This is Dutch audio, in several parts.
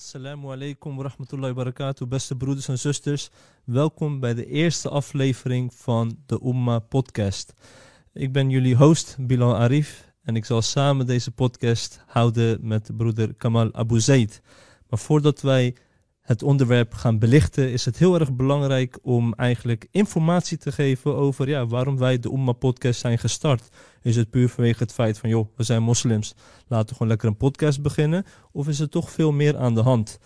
Assalamu alaikum wa rahmatullahi wa barakatuh, beste broeders en zusters. Welkom bij de eerste aflevering van de Umma podcast. Ik ben jullie host Bilal Arif en ik zal samen deze podcast houden met broeder Kamal Abu Zaid. Maar voordat wij het onderwerp gaan belichten, is het heel erg belangrijk om eigenlijk informatie te geven over ja, waarom wij de Umma podcast zijn gestart. Is het puur vanwege het feit van, joh, we zijn moslims, laten we gewoon lekker een podcast beginnen? Of is er toch veel meer aan de hand?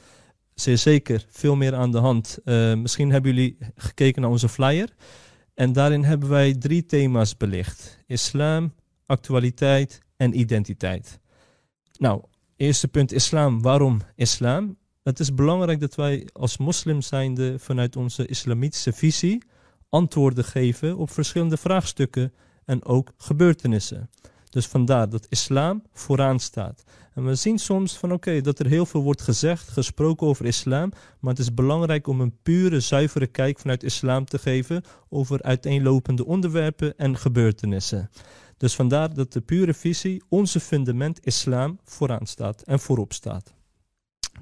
Zeer zeker, veel meer aan de hand. Uh, misschien hebben jullie gekeken naar onze flyer. En daarin hebben wij drie thema's belicht: islam, actualiteit en identiteit. Nou, eerste punt islam. Waarom islam? Het is belangrijk dat wij als moslim zijnde vanuit onze islamitische visie antwoorden geven op verschillende vraagstukken en ook gebeurtenissen. Dus vandaar dat islam vooraan staat. En we zien soms van oké, dat er heel veel wordt gezegd, gesproken over islam, maar het is belangrijk om een pure, zuivere kijk vanuit islam te geven over uiteenlopende onderwerpen en gebeurtenissen. Dus vandaar dat de pure visie, onze fundament islam, vooraan staat en voorop staat.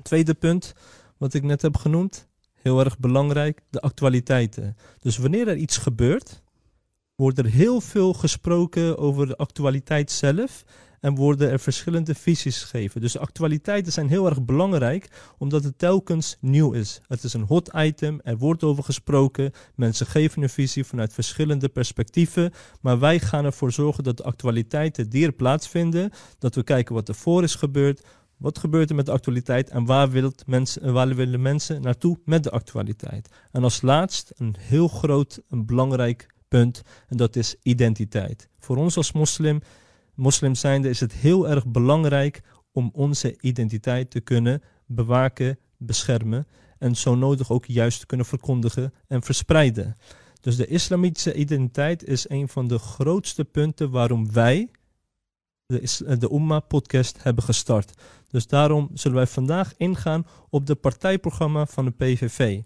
Tweede punt, wat ik net heb genoemd, heel erg belangrijk, de actualiteiten. Dus wanneer er iets gebeurt, wordt er heel veel gesproken over de actualiteit zelf en worden er verschillende visies gegeven. Dus actualiteiten zijn heel erg belangrijk, omdat het telkens nieuw is. Het is een hot item, er wordt over gesproken, mensen geven een visie vanuit verschillende perspectieven, maar wij gaan ervoor zorgen dat de actualiteiten die er plaatsvinden, dat we kijken wat er voor is gebeurd, wat gebeurt er met de actualiteit en waar, wilt mensen, waar willen mensen naartoe met de actualiteit? En als laatst een heel groot, een belangrijk punt en dat is identiteit. Voor ons als moslim, moslim zijnde is het heel erg belangrijk om onze identiteit te kunnen bewaken, beschermen en zo nodig ook juist te kunnen verkondigen en verspreiden. Dus de islamitische identiteit is een van de grootste punten waarom wij de, de Umma podcast hebben gestart. Dus daarom zullen wij vandaag ingaan op de partijprogramma van de PVV.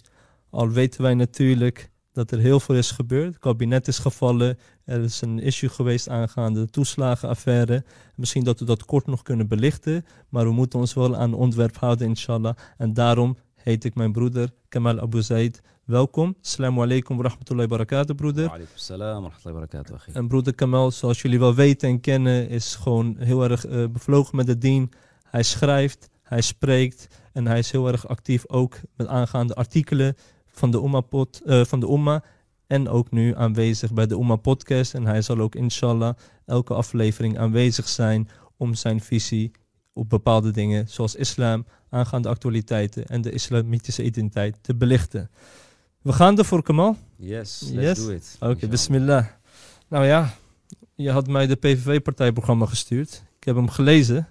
Al weten wij natuurlijk dat er heel veel is gebeurd. Het kabinet is gevallen. Er is een issue geweest aangaande de toeslagenaffaire. Misschien dat we dat kort nog kunnen belichten. Maar we moeten ons wel aan het ontwerp houden, inshallah. En daarom heet ik mijn broeder Kamal Abu Zaid. Welkom. Assalamu alaikum wa rahmatullahi wa barakatuh, broeder. Wa salam wa rahmatullahi wa barakatuh. En broeder Kamal, zoals jullie wel weten en kennen, is gewoon heel erg uh, bevlogen met het dien. Hij schrijft, hij spreekt en hij is heel erg actief ook met aangaande artikelen van de Umma, pod, uh, van de Umma en ook nu aanwezig bij de Umma podcast. En hij zal ook inshallah elke aflevering aanwezig zijn om zijn visie op bepaalde dingen zoals islam, aangaande actualiteiten en de islamitische identiteit te belichten. We gaan ervoor, Kamal. Yes, let's do it. Oké, okay, bismillah. Nou ja, je had mij de PVV-partijprogramma gestuurd. Ik heb hem gelezen.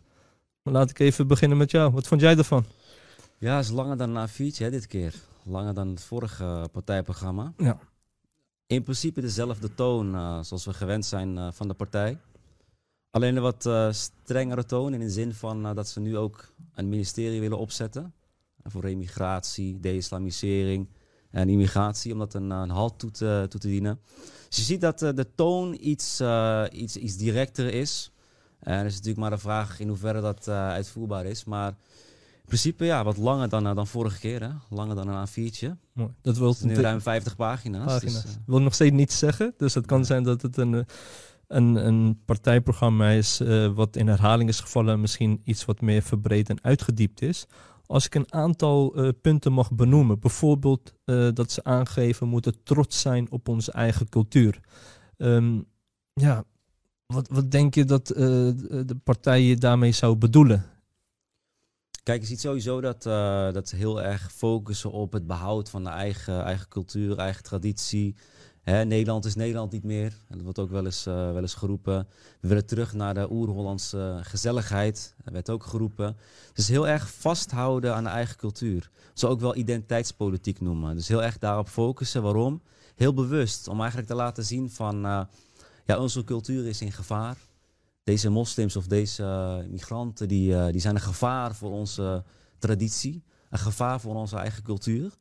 Maar laat ik even beginnen met jou. Wat vond jij ervan? Ja, is langer dan een A4'tje hè, dit keer. Langer dan het vorige partijprogramma. Ja. In principe dezelfde toon uh, zoals we gewend zijn uh, van de partij. Alleen een wat uh, strengere toon in de zin van dat ze nu ook een ministerie willen opzetten. voor remigratie, de-islamisering en immigratie, om dat een, een halt toe te, toe te dienen. Dus je ziet dat de toon iets, iets, iets directer is. En er is natuurlijk maar de vraag in hoeverre dat uitvoerbaar is. Maar in principe ja, wat langer dan, dan vorige keer. Hè? Langer dan een A4'tje. Mooi. Dat wil nu ruim 50 pagina's. pagina's. Dus, uh, wil nog steeds niets zeggen. Dus het kan zijn dat het een, eh, een, een partijprogramma is uh, wat in herhaling is gevallen. Misschien iets wat meer verbreed en uitgediept is. Als ik een aantal uh, punten mag benoemen. Bijvoorbeeld dat ze aangeven moeten trots zijn op onze eigen cultuur. Um, ja, wat, wat denk je dat de partijen daarmee zou bedoelen? Kijk, je ziet sowieso dat, dat ze heel erg focussen op het behoud van de eigen, eigen cultuur, eigen traditie. Nederland is Nederland niet meer. En dat wordt ook wel eens, uh, wel eens geroepen. We willen terug naar de oer-Hollandse gezelligheid. Dat werd ook geroepen. Dus heel erg vasthouden aan de eigen cultuur. Zo ook wel identiteitspolitiek noemen. Dus heel erg daarop focussen. Waarom? Heel bewust. Om eigenlijk te laten zien van... Uh, ja, onze cultuur is in gevaar deze moslims of deze uh, migranten, die, die zijn een gevaar voor onze traditie. Een gevaar voor onze eigen cultuur.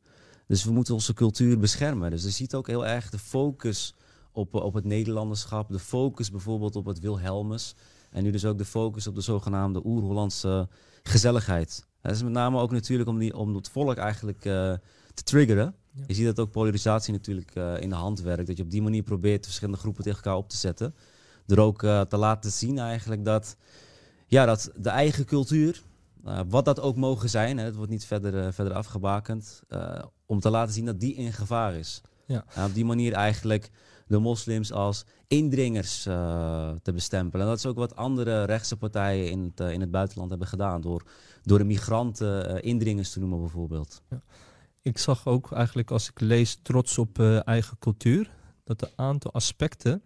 Dus we moeten onze cultuur beschermen. Dus je ziet ook heel erg de focus op, op het Nederlanderschap. De focus bijvoorbeeld op het Wilhelmus. En nu dus ook de focus op de zogenaamde Oer-Hollandse gezelligheid. Dat is met name ook natuurlijk om, die, om het volk eigenlijk eh, te triggeren. Ja. Je ziet dat ook polarisatie natuurlijk eh, in de hand werkt. Dat je op die manier probeert verschillende groepen tegen elkaar op te zetten. Door ook eh, te laten zien eigenlijk dat, ja, dat de eigen cultuur, eh, wat dat ook mogen zijn, hè, het wordt niet verder, eh, verder afgebakend, eh, om te laten zien dat die in gevaar is. Ja. En op die manier eigenlijk de moslims als indringers te bestempelen. En dat is ook wat andere rechtse partijen in het, in het buitenland hebben gedaan. Door, door de migranten indringers te noemen bijvoorbeeld. Ik zag ook eigenlijk als ik lees trots op eigen cultuur, dat een aantal aspecten.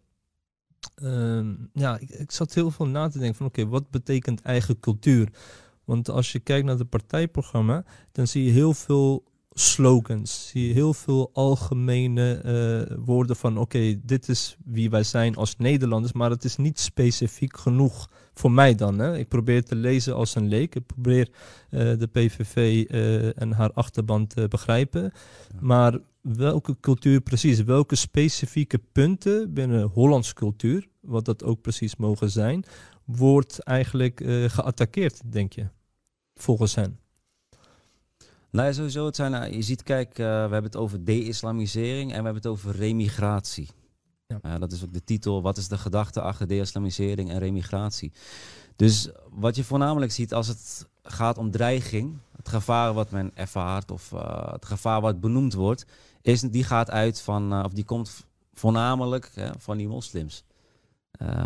ehm, ja, ik, ik zat heel veel na te denken van oké, wat betekent eigen cultuur? Want als je kijkt naar het partijprogramma, dan zie je heel veel slogans, zie je heel veel algemene eh, woorden van oké, dit is wie wij zijn als Nederlanders, maar het is niet specifiek genoeg voor mij dan. Hè. Ik probeer te lezen als een leek, ik probeer eh, de PVV eh, en haar achterban te begrijpen. Maar welke cultuur precies, welke specifieke punten binnen Hollandse cultuur, wat dat ook precies mogen zijn, wordt eigenlijk geattaqueerd, denk je, volgens hen? Nou ja, sowieso, het zijn, je ziet, kijk, eh, we hebben het over de-islamisering en we hebben het over remigratie. Ja. Dat is ook de titel. Wat is de gedachte achter de-islamisering en remigratie? Dus wat je voornamelijk ziet als het gaat om dreiging, het gevaar wat men ervaart of eh, het gevaar wat benoemd wordt, is, die gaat uit van, eh, of die komt voornamelijk hè, van die moslims.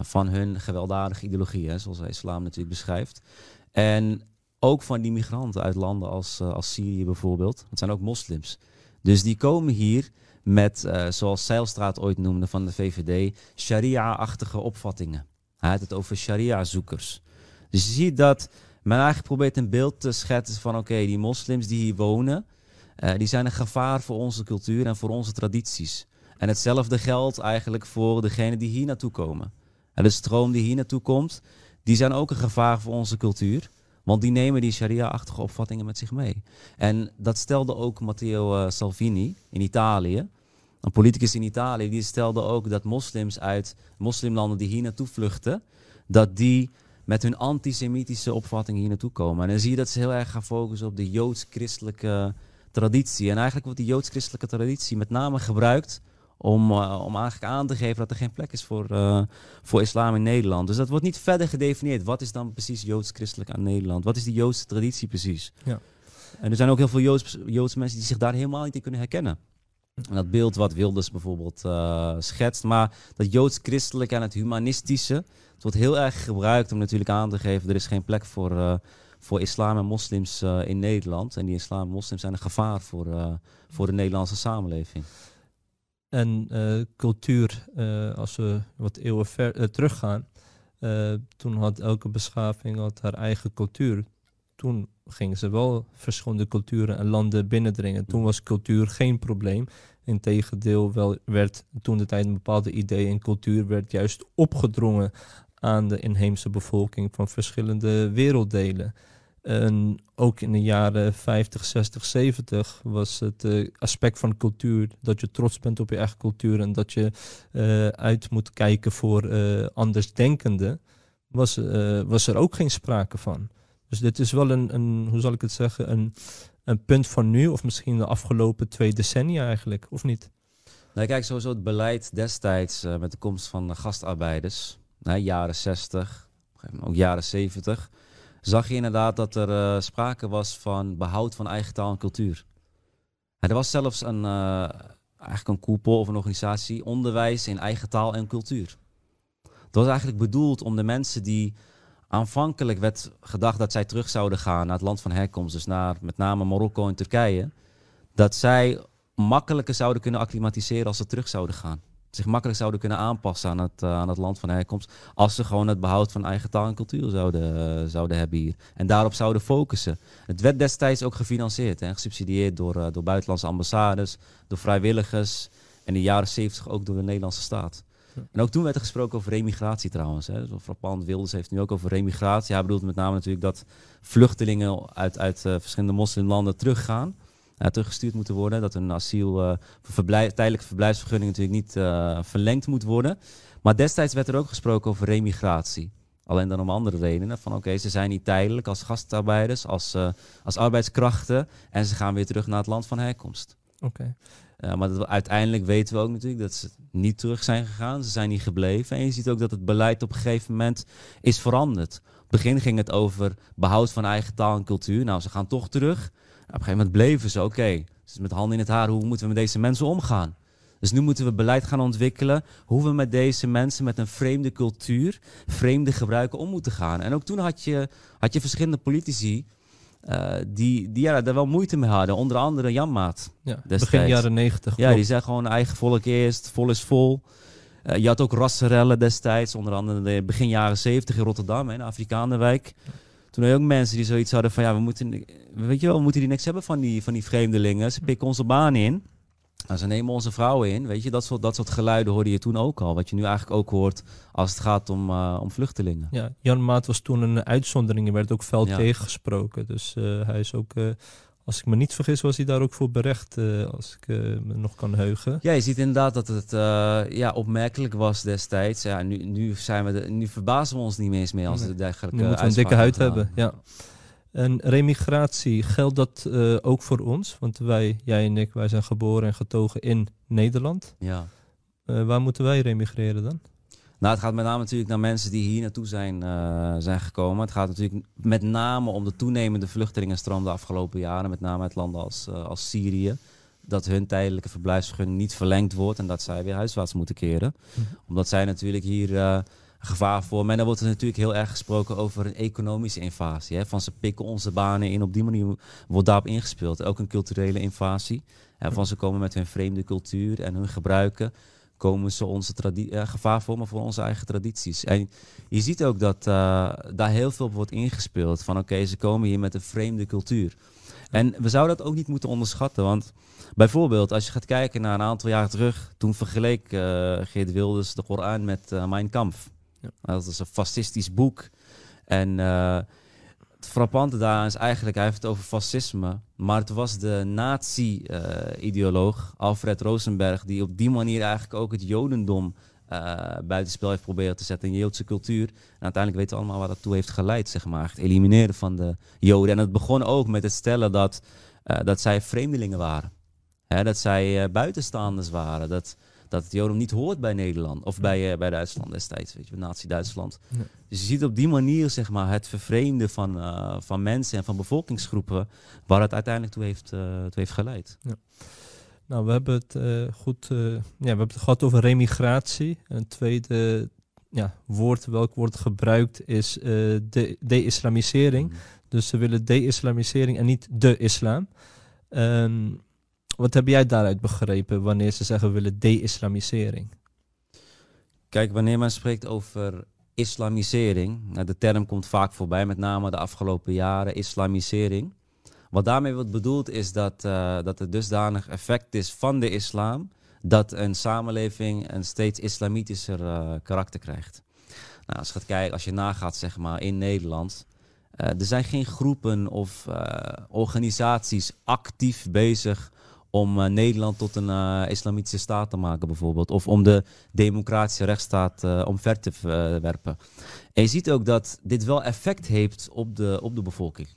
Van hun gewelddadige ideologie, hè, zoals de islam natuurlijk beschrijft. En ook van die migranten uit landen als, eh, als Syrië bijvoorbeeld. Het zijn ook moslims. Dus die komen hier met, eh, zoals Zeilstraat ooit noemde van de VVD, sharia-achtige opvattingen. Hij had het over sharia-zoekers. Dus je ziet dat men eigenlijk probeert een beeld te schetsen van oké, die moslims die hier wonen, eh, die zijn een gevaar voor onze cultuur en voor onze tradities. En hetzelfde geldt eigenlijk voor degenen die hier naartoe komen. En de stroom die hier naartoe komt, die zijn ook een gevaar voor onze cultuur. Want die nemen die sharia-achtige opvattingen met zich mee. En dat stelde ook Matteo eh, Salvini in Italië. Een politicus in Italië, die stelde ook dat moslims uit moslimlanden die hier naartoe vluchten, dat die met hun antisemitische opvattingen hier naartoe komen. En dan zie je dat ze heel erg gaan focussen op de joods-christelijke traditie. En eigenlijk wordt die joods-christelijke traditie met name gebruikt om, eh, om eigenlijk aan te geven dat er geen plek is voor, eh, voor islam in Nederland. Dus dat wordt niet verder gedefinieerd. Wat is dan precies joods-christelijk aan Nederland? Wat is die joodse traditie precies? Ja. En er zijn ook heel veel joods, joodse mensen die zich daar helemaal niet in kunnen herkennen. En dat beeld wat Wilders bijvoorbeeld eh, schetst, maar dat joods-christelijke en het humanistische, het wordt heel erg gebruikt om natuurlijk aan te geven, er is geen plek voor, voor islam en moslims in Nederland. En die islam en moslims zijn een gevaar voor, voor de Nederlandse samenleving. En eh, cultuur, eh, als we wat eeuwen ver, eh, teruggaan, toen had elke beschaving had haar eigen cultuur. Toen gingen ze wel verschillende culturen en landen binnendringen. Toen was cultuur geen probleem. Integendeel wel werd toen de tijd een bepaalde idee en cultuur werd juist opgedrongen aan de inheemse bevolking van verschillende werelddelen. En ook in de jaren 50, 60, 70 was het eh, aspect van cultuur dat je trots bent op je eigen cultuur en dat je eh, uit moet kijken voor eh andersdenkenden, was, was er ook geen sprake van. Dus dit is wel een, een hoe zal ik het zeggen, een, een punt van nu, of misschien de afgelopen twee decennia eigenlijk, of niet? Nou, kijk, sowieso het beleid destijds met de komst van de gastarbeiders, jaren 60, ook jaren 70, zag je inderdaad dat er eh, sprake was van behoud van eigen taal en cultuur. Er was zelfs een, eh, eigenlijk een koepel of een organisatie, onderwijs in eigen taal en cultuur. Dat was eigenlijk bedoeld om de mensen die aanvankelijk werd gedacht dat zij terug zouden gaan naar het land van herkomst, dus naar met name Marokko en Turkije, dat zij makkelijker zouden kunnen acclimatiseren als ze terug zouden gaan. Zich makkelijk zouden kunnen aanpassen aan het, eh, aan het land van herkomst. Als ze gewoon het behoud van eigen taal en cultuur zouden, eh, zouden hebben hier. En daarop zouden focussen. Het werd destijds ook gefinancierd en gesubsidieerd door, eh, door buitenlandse ambassades, door vrijwilligers. En in de jaren zeventig ook door de Nederlandse staat. En ook toen werd er gesproken over remigratie trouwens. Hè. Zo frappant, Wilders heeft nu ook over remigratie. Hij bedoelt met name natuurlijk dat vluchtelingen uit, uit eh, verschillende moslimlanden teruggaan uh, teruggestuurd moeten worden. Dat een asiel, uh, verblijf, tijdelijke verblijfsvergunning natuurlijk niet uh, verlengd moet worden. Maar destijds werd er ook gesproken over remigratie. Alleen dan om andere redenen. Van oké, ze zijn niet tijdelijk als gastarbeiders, als, uh, als arbeidskrachten. En ze gaan weer terug naar het land van herkomst. Oké. Uh, maar dat, uiteindelijk weten we ook natuurlijk dat ze niet terug zijn gegaan. Ze zijn niet gebleven. En je ziet ook dat het beleid op een gegeven moment is veranderd. Op het begin ging het over behoud van eigen taal en cultuur. Nou, ze gaan toch terug. Op een gegeven moment bleven ze, oké, okay, dus met handen in het haar, hoe moeten we met deze mensen omgaan? Dus nu moeten we beleid gaan ontwikkelen hoe we met deze mensen met een vreemde cultuur, vreemde gebruiken om moeten gaan. En ook toen had je, had je verschillende politici uh, die, die ja, daar wel moeite mee hadden. Onder andere Jan Maat. Ja, begin jaren negentig. Ja, die zei gewoon eigen volk eerst, vol is vol. Uh, je had ook rassenrellen destijds, onder andere begin jaren zeventig in Rotterdam, in de Afrikaandenwijk. Toen had je ook mensen die zoiets hadden van ja, we moeten, weet je wel, we moeten die niks hebben van die, van die vreemdelingen. Ze pikken onze baan in. Nou, ze nemen onze vrouwen in, weet je, dat soort, dat soort geluiden hoorde je toen ook al. Wat je nu eigenlijk ook hoort als het gaat om, uh, om vluchtelingen. Ja, Jan Maat was toen een uitzondering, er werd ook fel ja. tegengesproken. Dus uh, hij is ook, uh, als ik me niet vergis, was hij daar ook voor berecht, als ik me nog kan heugen. Ja, je ziet inderdaad dat het ja, opmerkelijk was destijds. Ja, nu, nu, zijn we de, nu verbazen we ons niet meer eens meer als nee. de dergelijke Nu moeten we een dikke huid hebben, ja. En remigratie, geldt dat ook voor ons? Want wij, jij en ik, wij zijn geboren en getogen in Nederland. Ja. Waar moeten wij remigreren dan? Nou, het gaat met name natuurlijk naar mensen die hier naartoe zijn, uh, zijn gekomen. Het gaat natuurlijk met name om de toenemende vluchtelingenstroom de afgelopen jaren. Met name uit landen als, als Syrië. Dat hun tijdelijke verblijfsvergunning niet verlengd wordt en dat zij weer huiswaarts moeten keren. Hm. Omdat zij natuurlijk hier gevaar voor. En dan wordt er natuurlijk heel erg gesproken over een economische invasie. Hè? Van ze pikken onze banen in. Op die manier wordt daarop ingespeeld. Ook een culturele invasie. Hè? Van ze komen met hun vreemde cultuur en hun gebruiken. Komen ze onze uh, gevaar vormen voor onze eigen tradities. En je ziet ook dat uh, daar heel veel op wordt ingespeeld. Van oké, ze komen hier met een vreemde cultuur. En we zouden dat ook niet moeten onderschatten. Want bijvoorbeeld, als je gaat kijken naar een aantal jaar terug, toen vergeleek uh, Geert Wilders de Koran met uh, Mein Kampf. Ja. Dat is een fascistisch boek. En uh, het frappante daar is eigenlijk, hij heeft het over fascisme. Maar het was de nazi-ideoloog Alfred Rosenberg die op die manier eigenlijk ook het jodendom uh, buitenspel heeft proberen te zetten in Joodse cultuur. En uiteindelijk weten we allemaal waar dat toe heeft geleid, zeg maar. Het elimineren van de Joden. En het begon ook met het stellen dat, uh, dat zij vreemdelingen waren. Hè, dat zij uh, buitenstaanders waren. Dat, dat het Jodom niet hoort bij Nederland of bij, uh, bij Duitsland destijds, weet je, Nazi-Duitsland. Dus je ziet op die manier zeg maar, het vervreemden van, uh, van mensen en van bevolkingsgroepen waar het uiteindelijk toe heeft, uh, toe heeft geleid. Ja. Nou, we hebben het goed ja, we hebben het gehad over remigratie. Een tweede ja, woord, welk woord gebruikt, is de, de-islamisering. Mm. Dus ze willen de-islamisering en niet de islam. Um, wat heb jij daaruit begrepen wanneer ze zeggen willen de-islamisering? Kijk, wanneer men spreekt over islamisering, nou, de term komt vaak voorbij, met name de afgelopen jaren, islamisering. Wat daarmee wordt bedoeld is dat, uh, dat er dusdanig effect is van de islam dat een samenleving een steeds islamitischer uh, karakter krijgt. Nou, als je gaat kijken, als je nagaat zeg maar in Nederland, uh, er zijn geen groepen of organisaties actief bezig om uh, Nederland tot een uh, islamitische staat te maken bijvoorbeeld. Of om de democratische rechtsstaat uh, omver te werpen. En je ziet ook dat dit wel effect heeft op de, op de bevolking.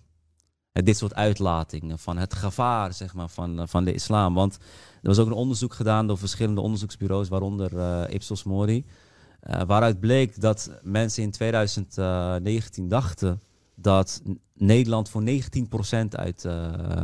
dit soort uitlatingen van het gevaar zeg maar, van, van de islam. Want er was ook een onderzoek gedaan door verschillende onderzoeksbureaus, waaronder Ipsos Mori. waaruit bleek dat mensen in 2019 dachten dat Nederland voor 19% uit,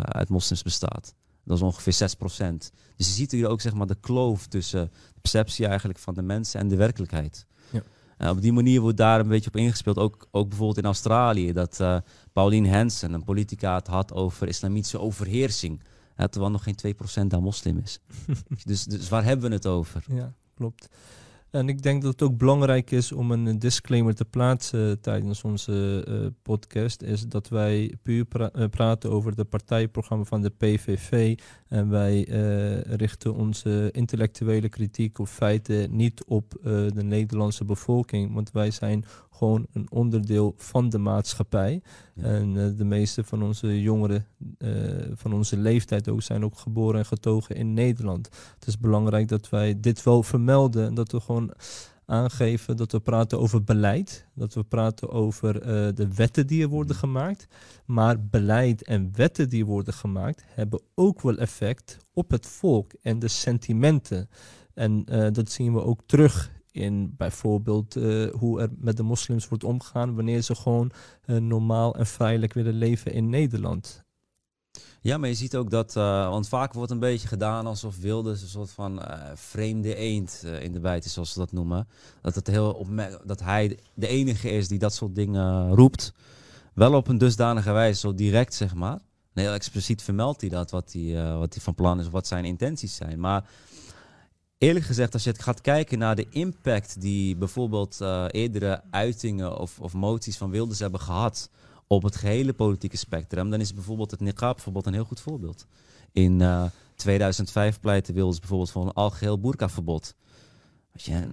uit moslims bestaat. Dat is ongeveer 6%. Dus je ziet hier ook zeg maar, de kloof tussen de perceptie eigenlijk van de mensen en de werkelijkheid. Ja. Uh, op die manier wordt daar een beetje op ingespeeld. Ook, ook bijvoorbeeld in Australië, dat uh, Pauline Hanson, een politica, het had over islamitische overheersing. Uh, terwijl nog geen 2% daar moslim is. dus, dus waar hebben we het over? Ja, klopt. En ik denk dat het ook belangrijk is om een disclaimer te plaatsen tijdens onze uh, podcast. Is dat wij puur uh, praten over de partijprogramma van de PVV. En wij uh, richten onze intellectuele kritiek op feiten niet op de Nederlandse bevolking. Want wij zijn gewoon een onderdeel van de maatschappij. En uh, de meeste van onze jongeren uh, van onze leeftijd ook zijn ook geboren en getogen in Nederland. Het is belangrijk dat wij dit wel vermelden en dat we gewoon aangeven dat we praten over beleid, dat we praten over eh, de wetten die er worden gemaakt. Maar beleid en wetten die worden gemaakt hebben ook wel effect op het volk en de sentimenten. En eh, dat zien we ook terug in bijvoorbeeld eh, hoe er met de moslims wordt omgegaan wanneer ze gewoon normaal en vrijelijk willen leven in Nederland. Ja, maar je ziet ook dat, uh, want vaak wordt een beetje gedaan alsof Wilders een soort van vreemde eend in de bijt zoals ze dat noemen. Dat, het heel dat hij de enige is die dat soort dingen roept. Wel op een dusdanige wijze, zo direct zeg maar. heel expliciet vermeldt hij dat, wat hij, wat hij van plan is, wat zijn intenties zijn. Maar eerlijk gezegd, als je gaat kijken naar de impact die bijvoorbeeld eerdere uitingen of, of moties van Wilders hebben gehad op het gehele politieke spectrum, dan is bijvoorbeeld het niqab-verbod een heel goed voorbeeld. In uh, 2005 pleitte Wilders bijvoorbeeld voor een algeheel boerkaverbod. Weet je,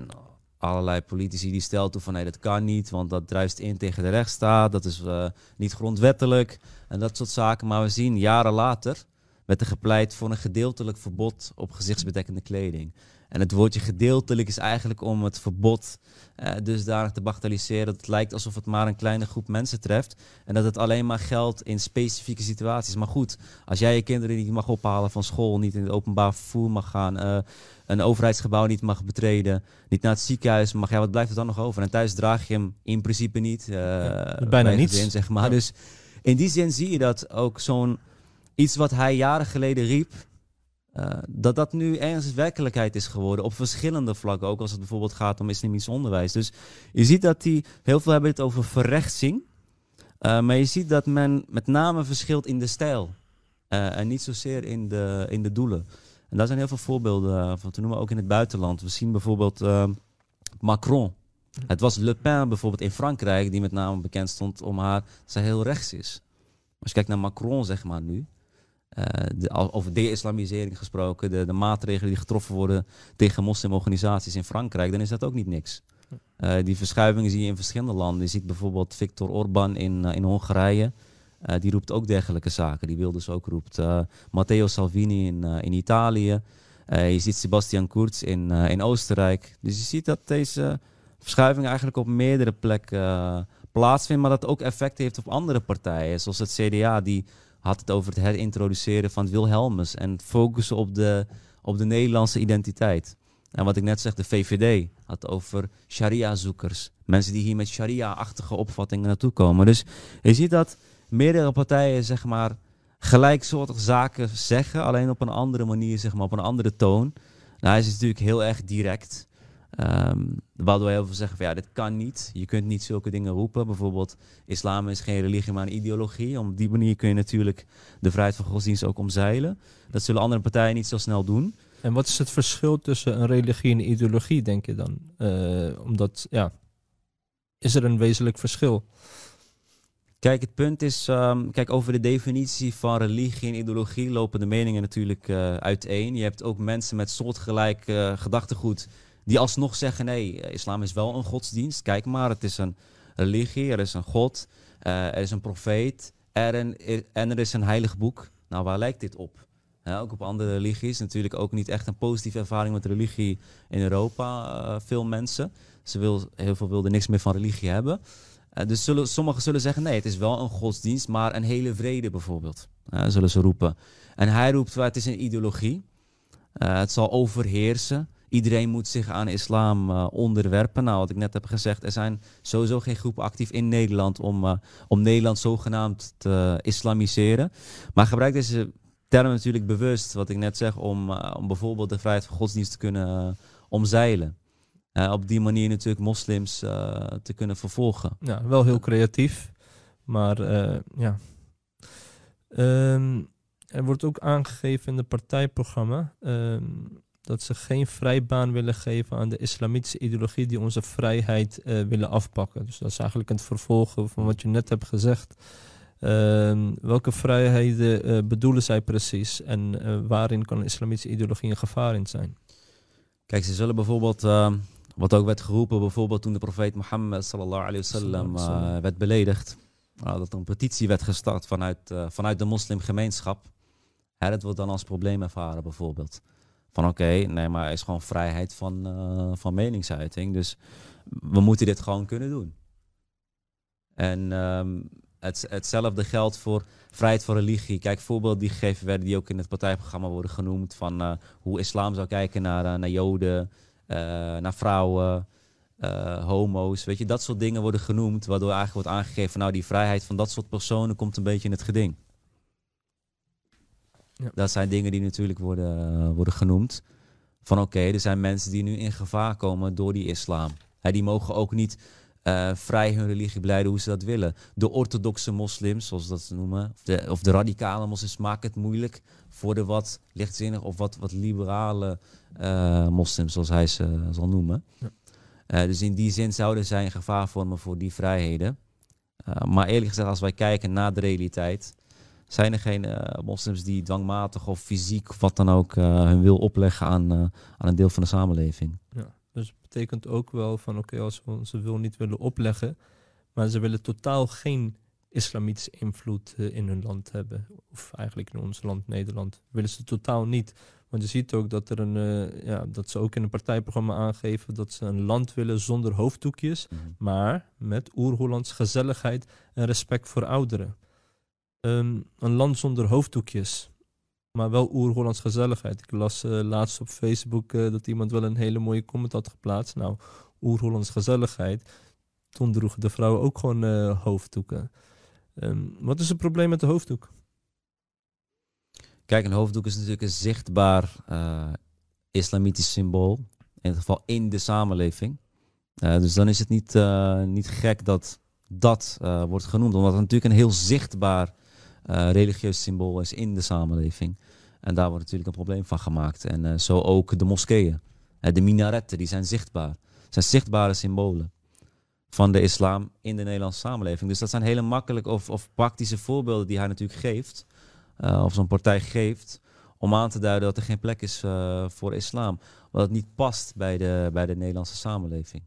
allerlei politici die stelten van nee, dat kan niet, want dat druist in tegen de rechtsstaat, dat is uh, niet grondwettelijk en dat soort zaken. Maar we zien jaren later werd er gepleit voor een gedeeltelijk verbod op gezichtsbedekkende kleding. En het woordje gedeeltelijk is eigenlijk om het verbod uh, dusdanig te bagatelliseren dat het lijkt alsof het maar een kleine groep mensen treft. En dat het alleen maar geldt in specifieke situaties. Maar goed, als jij je kinderen niet mag ophalen van school, niet in het openbaar vervoer mag gaan, uh, een overheidsgebouw niet mag betreden, niet naar het ziekenhuis mag, ja, wat blijft er dan nog over? En thuis draag je hem in principe niet. Uh, ja, bijna niet. zeg maar. Dus in die zin zie je dat ook zo'n iets wat hij jaren geleden riep, uh, dat dat nu ergens werkelijkheid is geworden op verschillende vlakken. Ook als het bijvoorbeeld gaat om islamitisch onderwijs. Dus je ziet dat die, heel veel hebben het over verrechtsing. Uh, maar je ziet dat men met name verschilt in de stijl. Uh, en niet zozeer in de, in de doelen. En daar zijn heel veel voorbeelden van te noemen, ook in het buitenland. We zien bijvoorbeeld Macron. Het was Le Pen bijvoorbeeld in Frankrijk, die met name bekend stond om haar, zij heel rechts is. Als je kijkt naar Macron, zeg maar nu, de, over de-islamisering gesproken, de, de, maatregelen die getroffen worden tegen moslimorganisaties in Frankrijk, dan is dat ook niet niks. Uh, die verschuivingen zie je in verschillende landen. Je ziet bijvoorbeeld Viktor Orban in, uh, in Hongarije. die roept ook dergelijke zaken. Die wil dus ook roept. Matteo Salvini in, in Italië. je ziet Sebastian Kurz in, in Oostenrijk. Dus je ziet dat deze verschuiving eigenlijk op meerdere plekken plaatsvindt. Maar dat ook effect heeft op andere partijen. Zoals het CDA, die had het over het herintroduceren van Wilhelmus en focussen op de, op de Nederlandse identiteit. En wat ik net zeg, de VVD had over sharia-zoekers. Mensen die hier met sharia-achtige opvattingen naartoe komen. Dus je ziet dat meerdere partijen, zeg maar, gelijksoortige zaken zeggen, alleen op een andere manier, zeg maar, op een andere toon. Nou, hij is natuurlijk heel erg direct. Um, waardoor we heel veel zeggen van ja, dit kan niet. Je kunt niet zulke dingen roepen. Bijvoorbeeld, islam is geen religie, maar een ideologie. Op die manier kun je natuurlijk de vrijheid van godsdienst ook omzeilen. Dat zullen andere partijen niet zo snel doen. En wat is het verschil tussen een religie en een ideologie, denk je dan? Uh, omdat, ja, is er een wezenlijk verschil? Kijk, het punt is, um, kijk, over de definitie van religie en ideologie lopen de meningen natuurlijk uh, uiteen. Je hebt ook mensen met soortgelijk uh, gedachtegoed die alsnog zeggen: nee, eh, islam is wel een godsdienst. Kijk maar, het is een religie, er is een God, uh, er is een profeet er en er is een heilig boek. Nou, waar lijkt dit op? ook op andere religies. Natuurlijk ook niet echt een positieve ervaring met religie in Europa. Uh, veel mensen. Ze wil, heel veel wilden niks meer van religie hebben. Dus zullen, sommigen zullen zeggen: nee, het is wel een godsdienst, maar een hele vrede bijvoorbeeld. zullen ze roepen. En hij roept: het is een ideologie. het zal overheersen. Iedereen moet zich aan islam uh, onderwerpen. Nou, wat ik net heb gezegd, er zijn sowieso geen groepen actief in Nederland om, uh, om Nederland zogenaamd te islamiseren. Maar gebruik deze term natuurlijk bewust, wat ik net zeg, om, uh, om bijvoorbeeld de vrijheid van godsdienst te kunnen omzeilen. op die manier natuurlijk moslims te kunnen vervolgen. Ja, wel heel creatief. Maar ja. Um, er wordt ook aangegeven in het partijprogramma. Um, dat ze geen vrijbaan willen geven aan de islamitische ideologie die onze vrijheid uh, willen afpakken. Dus dat is eigenlijk het vervolgen van wat je net hebt gezegd. Uh, welke vrijheden uh, bedoelen zij precies en uh, waarin kan een islamitische ideologie een gevaar in zijn? Kijk, ze zullen bijvoorbeeld, ehm, wat ook werd geroepen, bijvoorbeeld toen de profeet Mohammed sallallahu alayhi wasallam werd beledigd, dat er een petitie werd gestart vanuit, vanuit de moslimgemeenschap. Ja, dat wordt dan als probleem ervaren bijvoorbeeld Van oké, nee, maar is gewoon vrijheid van, uh, van meningsuiting. Dus we moeten dit gewoon kunnen doen. En um, het, hetzelfde geldt voor vrijheid van religie. Kijk, voorbeelden die gegeven werden, die ook in het partijprogramma worden genoemd. Van uh, hoe islam zou kijken naar, uh, naar joden, naar vrouwen, homo's. Weet je, dat soort dingen worden genoemd. Waardoor eigenlijk wordt aangegeven, nou die vrijheid van dat soort personen komt een beetje in het geding. Ja. Dat zijn dingen die natuurlijk worden, worden genoemd. Van oké, er zijn mensen die nu in gevaar komen door die islam. He, die mogen ook niet uh, vrij hun religie beleiden hoe ze dat willen. De orthodoxe moslims, zoals ze dat noemen, of de, of de radicale moslims, maken het moeilijk voor de wat lichtzinnig of wat, wat liberale uh, moslims, zoals hij ze zal noemen. Ja. Uh, dus in die zin zouden zij een gevaar vormen voor die vrijheden. maar eerlijk gezegd, als wij kijken naar de realiteit, zijn er geen moslims die dwangmatig of fysiek of wat dan ook hun wil opleggen aan, aan een deel van de samenleving. Ja. Dus betekent ook wel van oké, als we onze wil niet willen opleggen, maar ze willen totaal geen islamitische invloed in hun land hebben. Of eigenlijk in ons land, Nederland. Willen ze totaal niet. Want je ziet ook dat, er een, uh, ja, dat ze ook in een partijprogramma aangeven dat ze een land willen zonder hoofddoekjes, mm -hmm. maar met oer-Hollands gezelligheid en respect voor ouderen. Um, een land zonder hoofddoekjes maar wel oer-Hollands gezelligheid. Ik las uh, laatst op Facebook uh, dat iemand wel een hele mooie comment had geplaatst. Nou, oer-Hollands gezelligheid. Toen droegen de vrouwen ook gewoon uh, hoofddoeken. Um, wat is het probleem met de hoofddoek? Kijk, een hoofddoek is natuurlijk een zichtbaar islamitisch symbool. In het geval in de samenleving. dus dan is het niet, niet gek dat dat wordt genoemd. Omdat het natuurlijk een heel zichtbaar religieus symbool is in de samenleving. En daar wordt natuurlijk een probleem van gemaakt. En uh, zo ook de moskeeën. Uh, de minaretten, die zijn zichtbaar. Zijn zichtbare symbolen van de islam in de Nederlandse samenleving. Dus dat zijn hele makkelijke of, of praktische voorbeelden die hij natuurlijk geeft. of zo'n partij geeft. Om aan te duiden dat er geen plek is voor islam. Wat het niet past bij de, bij de Nederlandse samenleving.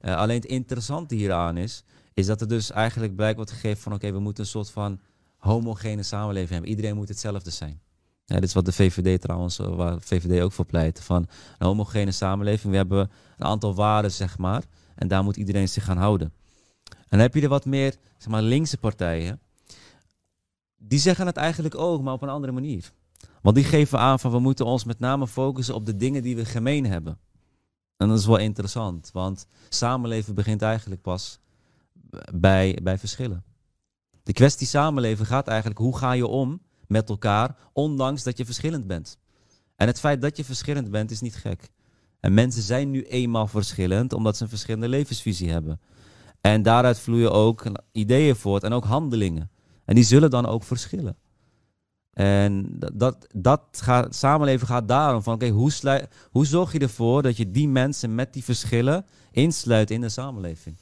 alleen het interessante hieraan is, is dat er dus eigenlijk blijkt wordt gegeven van oké, we moeten een soort van homogene samenleving hebben. Iedereen moet hetzelfde zijn. Ja, dit is wat de VVD trouwens, eh, waar VVD ook voor pleit. Van een homogene samenleving. We hebben een aantal waarden, zeg maar. En daar moet iedereen zich gaan houden. En dan heb je er wat meer, zeg maar, linkse partijen. Die zeggen het eigenlijk ook, maar op een andere manier. Want die geven aan van we moeten ons met name focussen op de dingen die we gemeen hebben. En dat is wel interessant, want samenleven begint eigenlijk pas bij, bij verschillen. De kwestie samenleven gaat eigenlijk hoe ga je om met elkaar, ondanks dat je verschillend bent. En het feit dat je verschillend bent is niet gek. En mensen zijn nu eenmaal verschillend omdat ze een verschillende levensvisie hebben. En daaruit vloeien ook ideeën voort en ook handelingen. En die zullen dan ook verschillen. En dat, dat gaat, samenleven gaat daarom van, oké, hoe, hoe zorg je ervoor dat je die mensen met die verschillen insluit in de samenleving?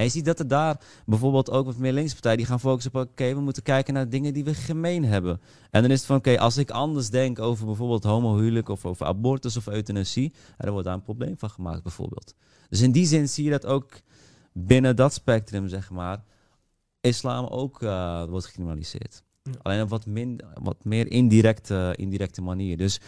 En je ziet dat er daar bijvoorbeeld ook wat meer linkspartijen die gaan focussen op oké, we moeten kijken naar dingen die we gemeen hebben. En dan is het van oké, als ik anders denk over bijvoorbeeld homohuwelijk of over abortus of euthanasie, dan wordt daar een probleem van gemaakt bijvoorbeeld. Dus in die zin zie je dat ook binnen dat spectrum, zeg maar, islam ook uh, wordt gecriminaliseerd. Alleen op wat, min, wat meer indirecte, indirecte manier. Dus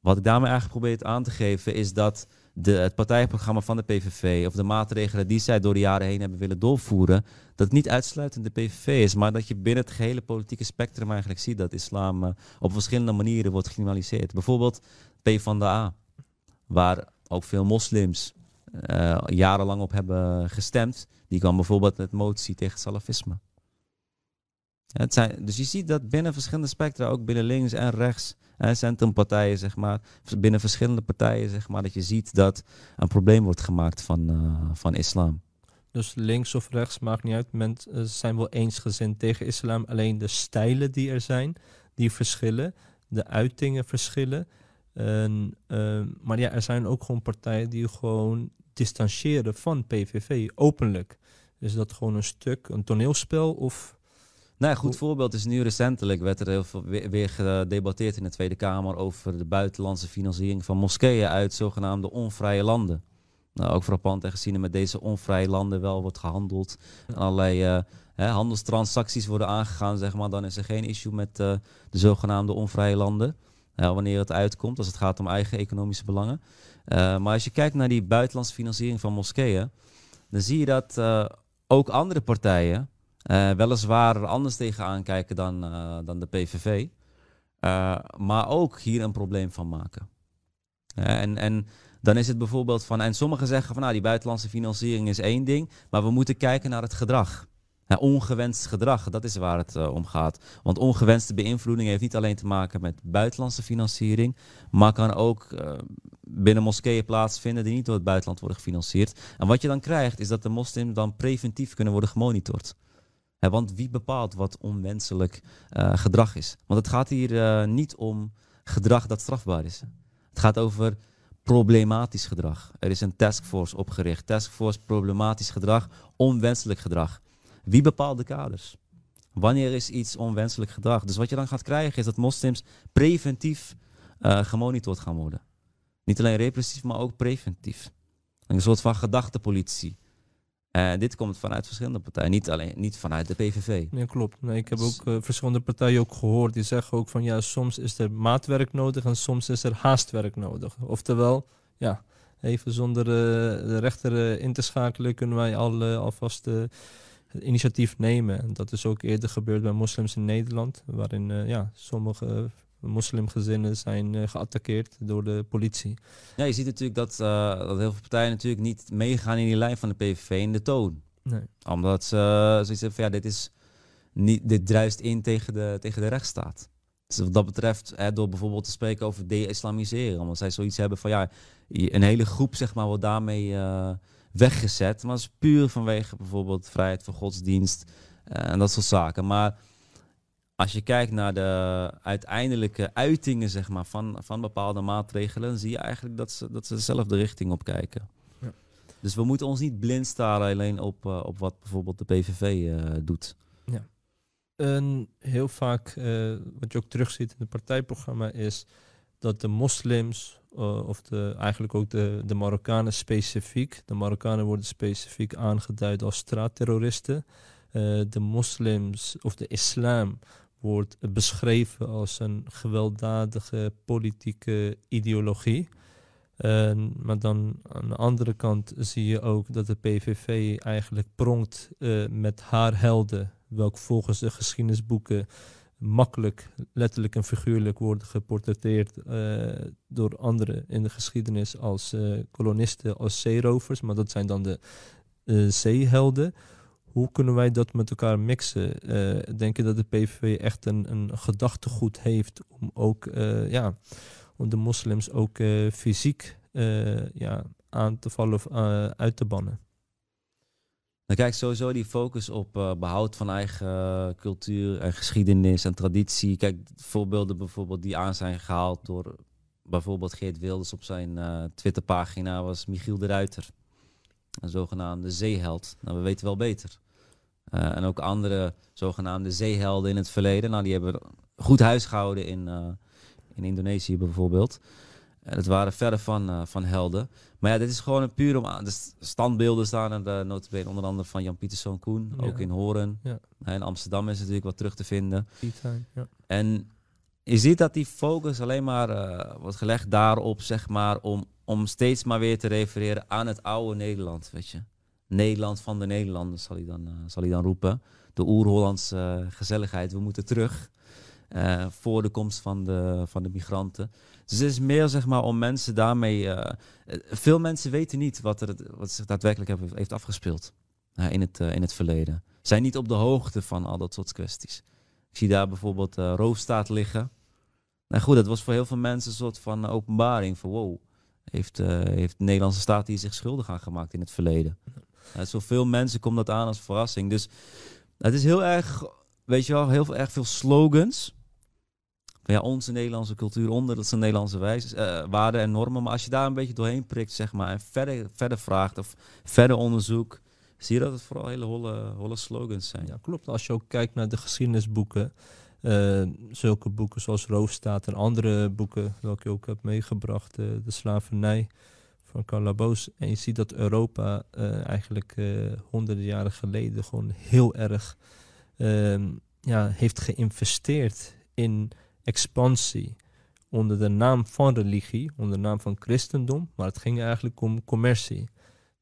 wat ik daarmee eigenlijk probeer aan te geven is dat het partijprogramma van de PVV of de maatregelen die zij door de jaren heen hebben willen doorvoeren, dat het niet uitsluitend de PVV is, maar dat je binnen het gehele politieke spectrum eigenlijk ziet dat islam uh, op verschillende manieren wordt gecriminaliseerd. Bijvoorbeeld de A, waar ook veel moslims uh, jarenlang op hebben gestemd. Die kwam bijvoorbeeld met motie tegen salafisme. Zijn, dus je ziet dat binnen verschillende spectra, ook binnen links en rechts en centrumpartijen, zeg maar, binnen verschillende partijen, zeg maar, dat je ziet dat een probleem wordt gemaakt van, uh, van islam. Dus links of rechts maakt niet uit. Mensen uh, zijn wel eensgezind tegen islam. Alleen de stijlen die er zijn, die verschillen. De uitingen verschillen. En, uh, maar ja, er zijn ook gewoon partijen die gewoon distancieren van PVV, openlijk. Is dat gewoon een stuk, een toneelspel of nou, een goed voorbeeld is nu recentelijk werd er heel veel weer, gedebatteerd in de Tweede Kamer over de buitenlandse financiering van moskeeën uit zogenaamde onvrije landen. Nou, ook frappant en gezien met deze onvrije landen wel wordt gehandeld. Allerlei uh, hè, handelstransacties worden aangegaan, zeg maar. Dan is er geen issue met uh, de zogenaamde onvrije landen. wanneer het uitkomt, als het gaat om eigen economische belangen. Eh, maar als je kijkt naar die buitenlandse financiering van moskeeën, dan zie je dat eh, ook andere partijen uh, weliswaar er anders tegenaan kijken dan, dan de PVV, maar ook hier een probleem van maken. en, en dan is het bijvoorbeeld van, en sommigen zeggen van nou die buitenlandse financiering is één ding, maar we moeten kijken naar het gedrag. ongewenst gedrag, dat is waar het om gaat. Want ongewenste beïnvloeding heeft niet alleen te maken met buitenlandse financiering, maar kan ook binnen moskeeën plaatsvinden die niet door het buitenland worden gefinancierd. En wat je dan krijgt is dat de moslims dan preventief kunnen worden gemonitord. Want wie bepaalt wat onwenselijk uh, gedrag is? Want het gaat hier uh, niet om gedrag dat strafbaar is. Het gaat over problematisch gedrag. Er is een taskforce opgericht. Taskforce problematisch gedrag, onwenselijk gedrag. Wie bepaalt de kaders? Wanneer is iets onwenselijk gedrag? Dus wat je dan gaat krijgen is dat moslims preventief uh, gemonitord gaan worden. Niet alleen repressief, maar ook preventief. Een soort van gedachtepolitie. En dit komt vanuit verschillende partijen, niet alleen niet vanuit de PVV. Ja, klopt. Nee, ik heb ook uh, verschillende partijen ook gehoord die zeggen ook van ja, soms is er maatwerk nodig en soms is er haastwerk nodig. Oftewel, ja, even zonder uh, de rechter uh, in te schakelen kunnen wij al, alvast het initiatief nemen. En dat is ook eerder gebeurd bij moslims in Nederland, waarin ja, sommige moslimgezinnen zijn uh, geattaqueerd door de politie. Ja, je ziet natuurlijk dat, uh, dat heel veel partijen natuurlijk niet meegaan in die lijn van de PVV in de toon. Nee. Omdat ze uh, zoiets hebben van ja, dit, is niet, dit druist in tegen de, tegen de rechtsstaat. Dus wat dat betreft, hè, door bijvoorbeeld te spreken over de-islamiseren. Omdat zij zoiets hebben van ja, een hele groep zeg maar wordt daarmee weggezet. Maar dat is puur vanwege bijvoorbeeld vrijheid van godsdienst en dat soort zaken. Maar als je kijkt naar de uiteindelijke uitingen zeg maar, van, van bepaalde maatregelen, zie je eigenlijk dat ze, dat ze dezelfde richting op kijken. Ja. Dus we moeten ons niet blind staren alleen op, uh, op wat bijvoorbeeld de PVV uh, eh, doet. Ja. En heel vaak, uh, wat je ook terugziet in het partijprogramma, is dat de moslims, of de, eigenlijk ook de, de Marokkanen specifiek, de Marokkanen worden specifiek aangeduid als straatterroristen. de moslims of de islam wordt beschreven als een gewelddadige politieke ideologie. maar dan aan de andere kant zie je ook dat de PVV eigenlijk pronkt uh, met haar helden, welk volgens de geschiedenisboeken makkelijk, letterlijk en figuurlijk worden geportretteerd uh, door anderen in de geschiedenis als uh, kolonisten, als zeerovers. Maar dat zijn dan de zeehelden. Hoe kunnen wij dat met elkaar mixen? Uh, denk je dat de PVV echt een, een gedachtegoed heeft om ook uh, ja, om de moslims ook uh, fysiek ja, aan te vallen of uit te bannen? Dan kijk sowieso die focus op behoud van eigen cultuur en geschiedenis en traditie. Kijk, voorbeelden bijvoorbeeld die aan zijn gehaald door bijvoorbeeld Geert Wilders op zijn Twitterpagina was Michiel de Ruiter. Een zogenaamde zeeheld. Nou, we weten wel beter. Uh, en ook andere zogenaamde zeehelden in het verleden. Nou, die hebben goed huis gehouden in, uh, in Indonesië bijvoorbeeld. En het waren verre van, uh, van helden. Maar ja, dit is gewoon een puur om aan. De standbeelden staan er notabene onder andere van Jan Pieterszoon Koen. Ja. Ook in Horen. Ja. In Amsterdam is natuurlijk wat terug te vinden. Ja. En je ziet dat die focus alleen maar wordt gelegd daarop, zeg maar, om, om steeds maar weer te refereren aan het oude Nederland, weet je. Nederland van de Nederlanders, zal hij dan, uh, zal hij dan roepen. De oer-Hollandse uh, gezelligheid, we moeten terug. Uh, voor de komst van de, van de migranten. Dus het is meer zeg maar om mensen daarmee. veel mensen weten niet wat, er, wat zich daadwerkelijk heeft, heeft afgespeeld in, het, in het verleden. Zijn niet op de hoogte van al dat soort kwesties. Ik zie daar bijvoorbeeld roofstaat liggen. Nou goed, dat was voor heel veel mensen een soort van openbaring van wow. Heeft, heeft de Nederlandse staat hier zich schuldig aan gemaakt in het verleden? Ja, zoveel mensen komt dat aan als verrassing. Dus het is heel erg, weet je wel, heel erg veel slogans. Ja, onze Nederlandse cultuur onder, dat zijn Nederlandse wijze, uh, waarden en normen. Maar als je daar een beetje doorheen prikt, zeg maar, en verder, verder vraagt of verder onderzoek, zie je dat het vooral hele holle, holle slogans zijn. Ja, klopt. Als je ook kijkt naar de geschiedenisboeken, uh, zulke boeken zoals Roofstaat en andere boeken, welke je ook hebt meegebracht, uh, de slavernij van Carl En je ziet dat Europa uh, eigenlijk uh, honderden jaren geleden gewoon heel erg uh, ja, heeft geïnvesteerd in expansie. onder de naam van religie, onder de naam van christendom, maar het ging eigenlijk om commercie.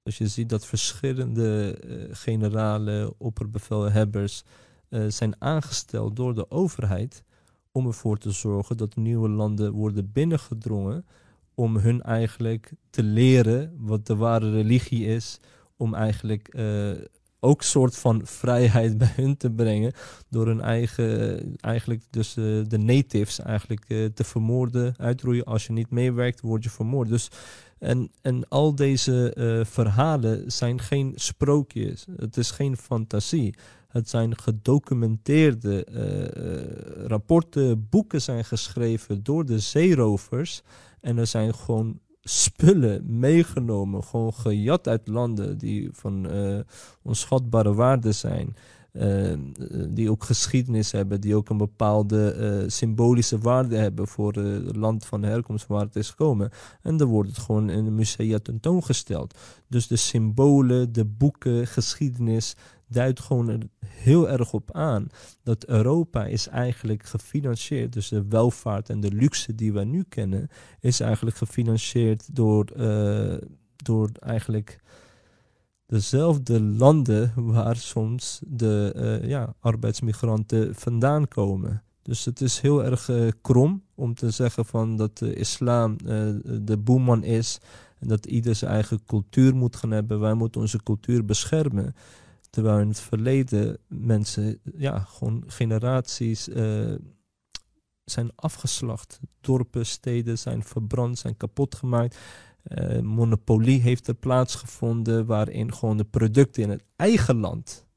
Dus je ziet dat verschillende uh, generalen, opperbevelhebbers zijn aangesteld door de overheid om ervoor te zorgen dat nieuwe landen worden binnengedrongen om hun eigenlijk te leren wat de ware religie is, om eigenlijk uh, ook soort van vrijheid bij hun te brengen door hun eigen, eigenlijk dus uh, de natives eigenlijk uh, te vermoorden, uitroeien. Als je niet meewerkt, word je vermoord. Dus en, en al deze verhalen zijn geen sprookjes, het is geen fantasie. Het zijn gedocumenteerde rapporten, boeken zijn geschreven door de zeerovers. En er zijn gewoon spullen meegenomen, gewoon gejat uit landen die van uh, onschatbare waarde zijn. Uh, die ook geschiedenis hebben, die ook een bepaalde symbolische waarde hebben voor het land van herkomst waar het is gekomen. En dan wordt het gewoon in de musea tentoongesteld. Dus de symbolen, de boeken, geschiedenis, duidt gewoon er heel erg op aan dat Europa is eigenlijk gefinancierd, dus de welvaart en de luxe die we nu kennen, is eigenlijk gefinancierd door, uh, door eigenlijk dezelfde landen waar soms de uh, ja, arbeidsmigranten vandaan komen. Dus het is heel erg uh, krom om te zeggen van dat de islam de boeman is en dat ieder zijn eigen cultuur moet gaan hebben. Wij moeten onze cultuur beschermen. Terwijl in het verleden mensen, ja, gewoon generaties uh, zijn afgeslacht. Dorpen, steden zijn verbrand, zijn kapot gemaakt. Uh, monopolie heeft er plaatsgevonden waarin gewoon de producten in het eigen land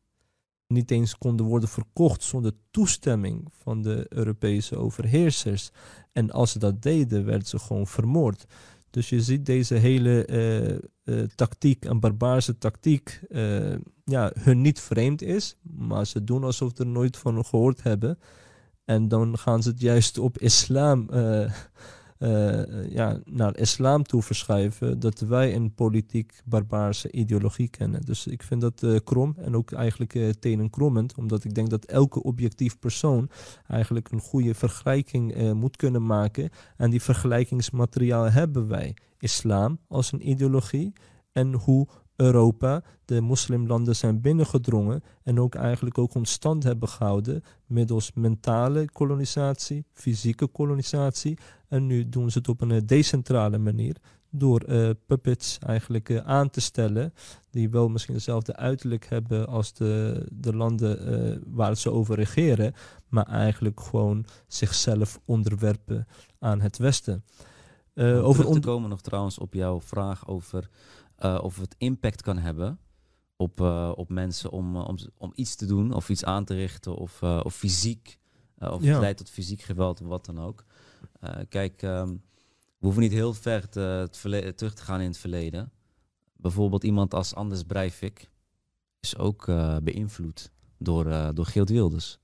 niet eens konden worden verkocht zonder toestemming van de Europese overheersers. En als ze dat deden, werden ze gewoon vermoord. Dus je ziet deze hele uh, uh, tactiek, een barbaarse tactiek, uh, ja, hun niet vreemd is, maar ze doen alsof ze er nooit van gehoord hebben. En dan gaan ze het juist op islam uh, ja, naar islam toe verschuiven, dat wij een politiek barbaarse ideologie kennen. Dus ik vind dat uh, krom en ook eigenlijk uh, tenenkrommend, omdat ik denk dat elke objectief persoon eigenlijk een goede vergelijking moet kunnen maken. En die vergelijkingsmateriaal hebben wij. Islam als een ideologie en hoe Europa, de moslimlanden zijn binnengedrongen en ook eigenlijk ook ons stand hebben gehouden middels mentale kolonisatie, fysieke kolonisatie. En nu doen ze het op een eh, decentrale manier door uh, puppets eigenlijk uh, aan te stellen die wel misschien dezelfde uiterlijk hebben als de, de landen uh, waar ze over regeren, maar eigenlijk gewoon zichzelf onderwerpen aan het Westen. Over te komen nog trouwens op jouw vraag over uh, of het impact kan hebben op, uh, op mensen om, uh, om, om iets te doen of iets aan te richten of, of fysiek, of ja. het leidt tot fysiek geweld of wat dan ook. kijk, um, we hoeven niet heel ver te, te terug te gaan in het verleden. Bijvoorbeeld iemand als Anders Breivik is ook beïnvloed door, door Geert Wilders.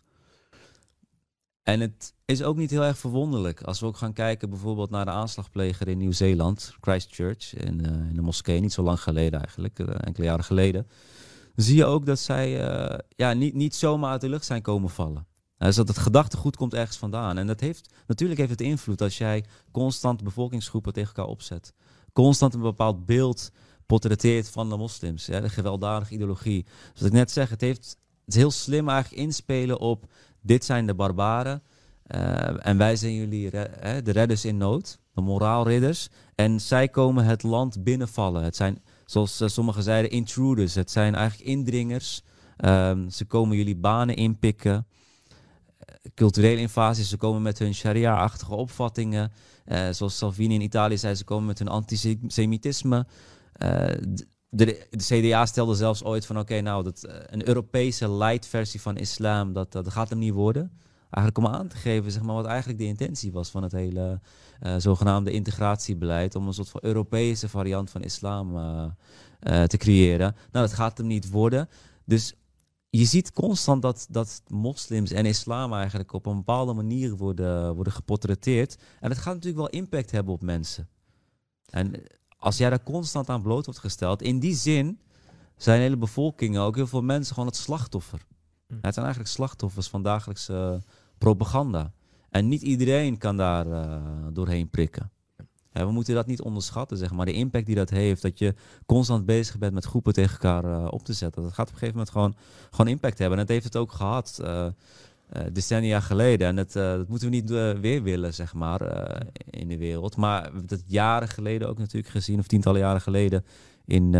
En het is ook niet heel erg verwonderlijk als we ook gaan kijken bijvoorbeeld naar de aanslagpleger in Nieuw-Zeeland, Christchurch, in, uh, in, de moskee, niet zo lang geleden eigenlijk, uh, enkele jaren geleden. Zie je ook dat zij uh, ja, niet, niet zomaar uit de lucht zijn komen vallen. Dus dat het gedachtegoed komt ergens vandaan. En dat heeft, natuurlijk heeft het invloed als jij constant bevolkingsgroepen tegen elkaar opzet. Constant een bepaald beeld portretteert van de moslims. Ja, de gewelddadige ideologie. Zoals ik net zeg, het, heeft, het is heel slim eigenlijk inspelen op dit zijn de barbaren. Uh, en wij zijn jullie de redders in nood, de moraalridders. En zij komen het land binnenvallen. Het zijn, zoals uh, sommigen zeiden, intruders. Het zijn eigenlijk indringers. Um, ze komen jullie banen inpikken. Culturele invasies, ze komen met hun sharia-achtige opvattingen. Zoals Salvini in Italië zei, ze komen met hun antisemitisme. De, CDA stelde zelfs ooit van oké, nou, dat, een Europese light versie van islam, dat, dat gaat hem niet worden eigenlijk om aan te geven zeg maar, wat eigenlijk de intentie was van het hele uh, zogenaamde integratiebeleid. Om een soort van Europese variant van islam uh, te creëren. Nou, dat gaat hem niet worden. Dus je ziet constant dat, dat moslims en islam eigenlijk op een bepaalde manier worden, worden geportretteerd. En het gaat natuurlijk wel impact hebben op mensen. En als jij daar constant aan bloot wordt gesteld, in die zin zijn hele bevolkingen, ook heel veel mensen, gewoon het slachtoffer. Hm. Het zijn eigenlijk slachtoffers van dagelijkse propaganda. En niet iedereen kan daar doorheen prikken. we moeten dat niet onderschatten, zeg maar. De impact die dat heeft, dat je constant bezig bent met groepen tegen elkaar op te zetten. Dat gaat op een gegeven moment gewoon, gewoon impact hebben. En dat heeft het ook gehad. Uh, decennia geleden. En dat, dat moeten we niet weer willen, zeg maar, in de wereld. Maar we hebben dat jaren geleden ook natuurlijk gezien, of tientallen jaren geleden, in,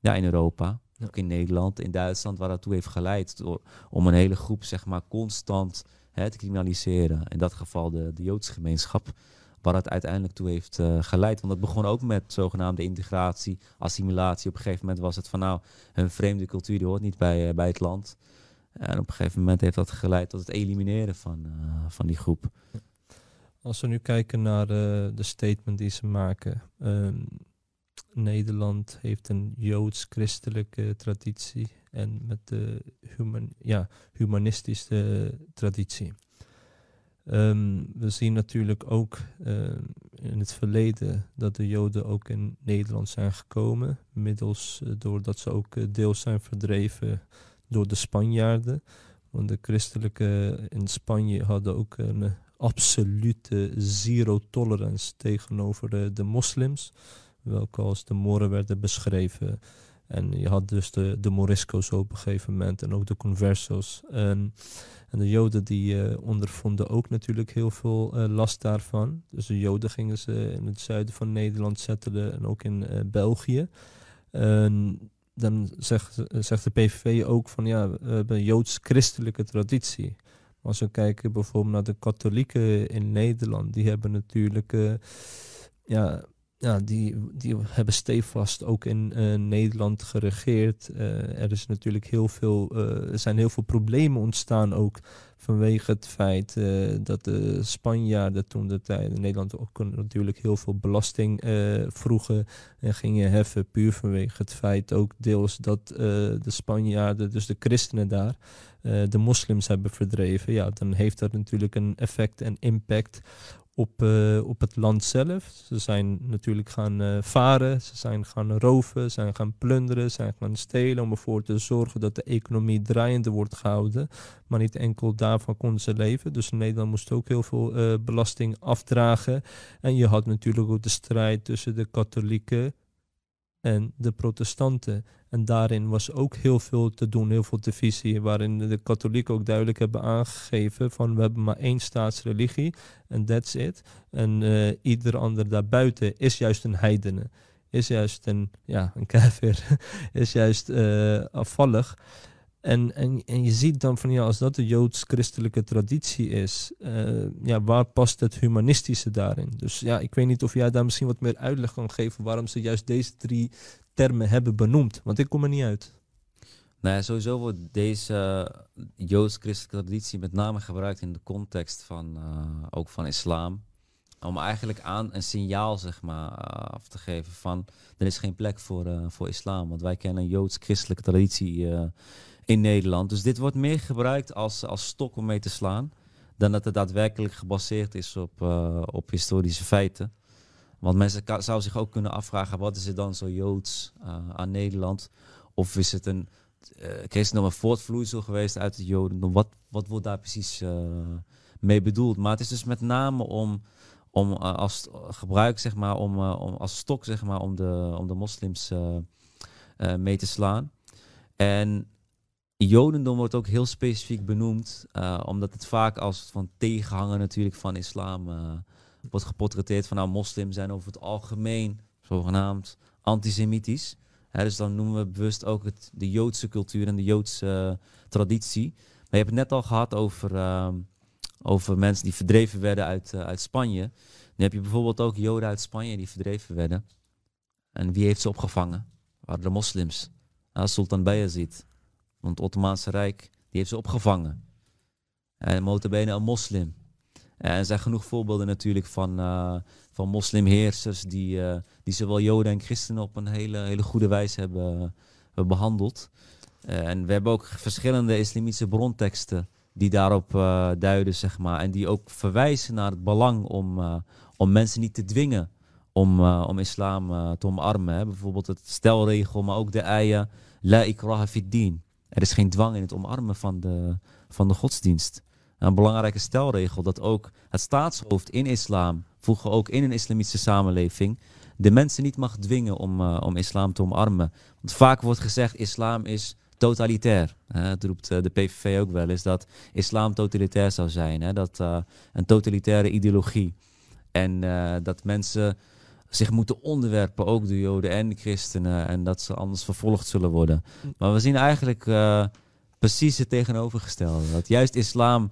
ja, in Europa. Ook in Nederland, in Duitsland, waar dat toe heeft geleid door, om een hele groep zeg maar, constant hè, te criminaliseren. In dat geval de, de Joodse gemeenschap, waar het uiteindelijk toe heeft uh, geleid. Want dat begon ook met zogenaamde integratie, assimilatie. Op een gegeven moment was het van nou, een vreemde cultuur die hoort niet bij, uh, bij het land. En op een gegeven moment heeft dat geleid tot het elimineren van, uh, van die groep. Als we nu kijken naar de statement die ze maken. Ehm, Nederland heeft een joods-christelijke traditie en met de human, ja, humanistische traditie. Ehm, we zien natuurlijk ook ehm, in het verleden dat de Joden ook in Nederland zijn gekomen, middels doordat ze ook uh, deels zijn verdreven door de Spanjaarden. Want de christelijke in Spanje hadden ook een absolute zero tolerance tegenover de, de moslims welke als de Moren werden beschreven. En je had dus de, de Morisco's op een gegeven moment en ook de Conversos. En, en de Joden die uh, ondervonden ook natuurlijk heel veel uh, last daarvan. Dus de Joden gingen ze in het zuiden van Nederland zetten en ook in België. Dan zegt, zegt de PVV ook van ja, we hebben een joods-christelijke traditie. Als we kijken bijvoorbeeld naar de katholieken in Nederland, die hebben natuurlijk ja, ja, die, die hebben stevast ook in uh, Nederland geregeerd. Uh, er is natuurlijk heel veel, uh, er zijn heel veel problemen ontstaan ook vanwege het feit dat de Spanjaarden toen de tijd in Nederland ook natuurlijk heel veel belasting vroegen en gingen heffen, puur vanwege het feit ook deels dat de Spanjaarden, dus de christenen daar, de moslims hebben verdreven. Ja, dan heeft dat natuurlijk een effect en impact op, uh, op het land zelf. Ze zijn natuurlijk gaan uh, varen, ze zijn gaan roven, ze zijn gaan plunderen, ze zijn gaan stelen om ervoor te zorgen dat de economie draaiende wordt gehouden. Maar niet enkel daarvan konden ze leven. Dus Nederland moest ook heel veel uh, belasting afdragen. En je had natuurlijk ook de strijd tussen de katholieken en de protestanten. En daarin was ook heel veel te doen, heel veel divisie, waarin de katholieken ook duidelijk hebben aangegeven van we hebben maar één staatsreligie en that's it. En uh, ieder ander daarbuiten is juist een heidene, is juist een, ja, een is juist uh, afvallig. En, en, en je ziet dan van ja, als dat de joods-christelijke traditie is, uh, ja, waar past het humanistische daarin? Dus ja, ik weet niet of jij daar misschien wat meer uitleg kan geven waarom ze juist deze drie termen hebben benoemd. Want ik kom er niet uit. Nou sowieso wordt deze joods-christelijke traditie met name gebruikt in de context van uh, ook van islam. Om eigenlijk aan een signaal zeg maar, af te geven van er is geen plek voor, voor islam. Want wij kennen joods-christelijke traditie in Nederland. Dus dit wordt meer gebruikt als, als stok om mee te slaan. Dan dat het daadwerkelijk gebaseerd is op, uh, op historische feiten. Want mensen zouden zich ook kunnen afvragen: wat is er dan zo joods uh, aan Nederland? Of is het een uh, christendom een voortvloeisel geweest uit het jodendom? Wat, wat wordt daar precies mee bedoeld? Maar het is dus met name om, om als gebruik, zeg maar, om, om als stok, zeg maar, om de, om de moslims mee te slaan. En Jodendom wordt ook heel specifiek benoemd, uh, omdat het vaak als van tegenhanger natuurlijk van islam uh, wordt geportretteerd van nou moslims zijn over het algemeen zogenaamd antisemitisch. Hè, dus dan noemen we bewust ook het, de Joodse cultuur en de Joodse uh, traditie. Maar je hebt het net al gehad over, ehm, over mensen die verdreven werden uit, uit Spanje. Dan heb je bijvoorbeeld ook Joden uit Spanje die verdreven werden. En wie heeft ze opgevangen? waren de moslims. Sultan Bayezid. Want het Ottomaanse Rijk die heeft ze opgevangen. En notabene een moslim. En er zijn genoeg voorbeelden natuurlijk van, uh, van moslimheersers die, uh, die zowel Joden en christenen op een hele, hele goede wijze hebben, hebben behandeld. Uh, en we hebben ook verschillende islamitische bronteksten die daarop duiden, zeg maar. En die ook verwijzen naar het belang om, om mensen niet te dwingen om, om islam te omarmen. Bijvoorbeeld het stelregel, maar ook de ayah, la ikraha fid din. Er is geen dwang in het omarmen van de, van de godsdienst. Een belangrijke stelregel dat ook het staatshoofd in islam, vroeger ook in een islamitische samenleving, de mensen niet mag dwingen om, uh, om islam te omarmen. Want vaak wordt gezegd, islam is totalitair. Hè? Het roept uh, de PVV ook wel eens dat islam totalitair zou zijn. Hè? Dat uh, een totalitaire ideologie. En dat mensen zich moeten onderwerpen, ook de Joden en de christenen, en dat ze anders vervolgd zullen worden. Maar we zien eigenlijk uh, precies het tegenovergestelde. Dat juist islam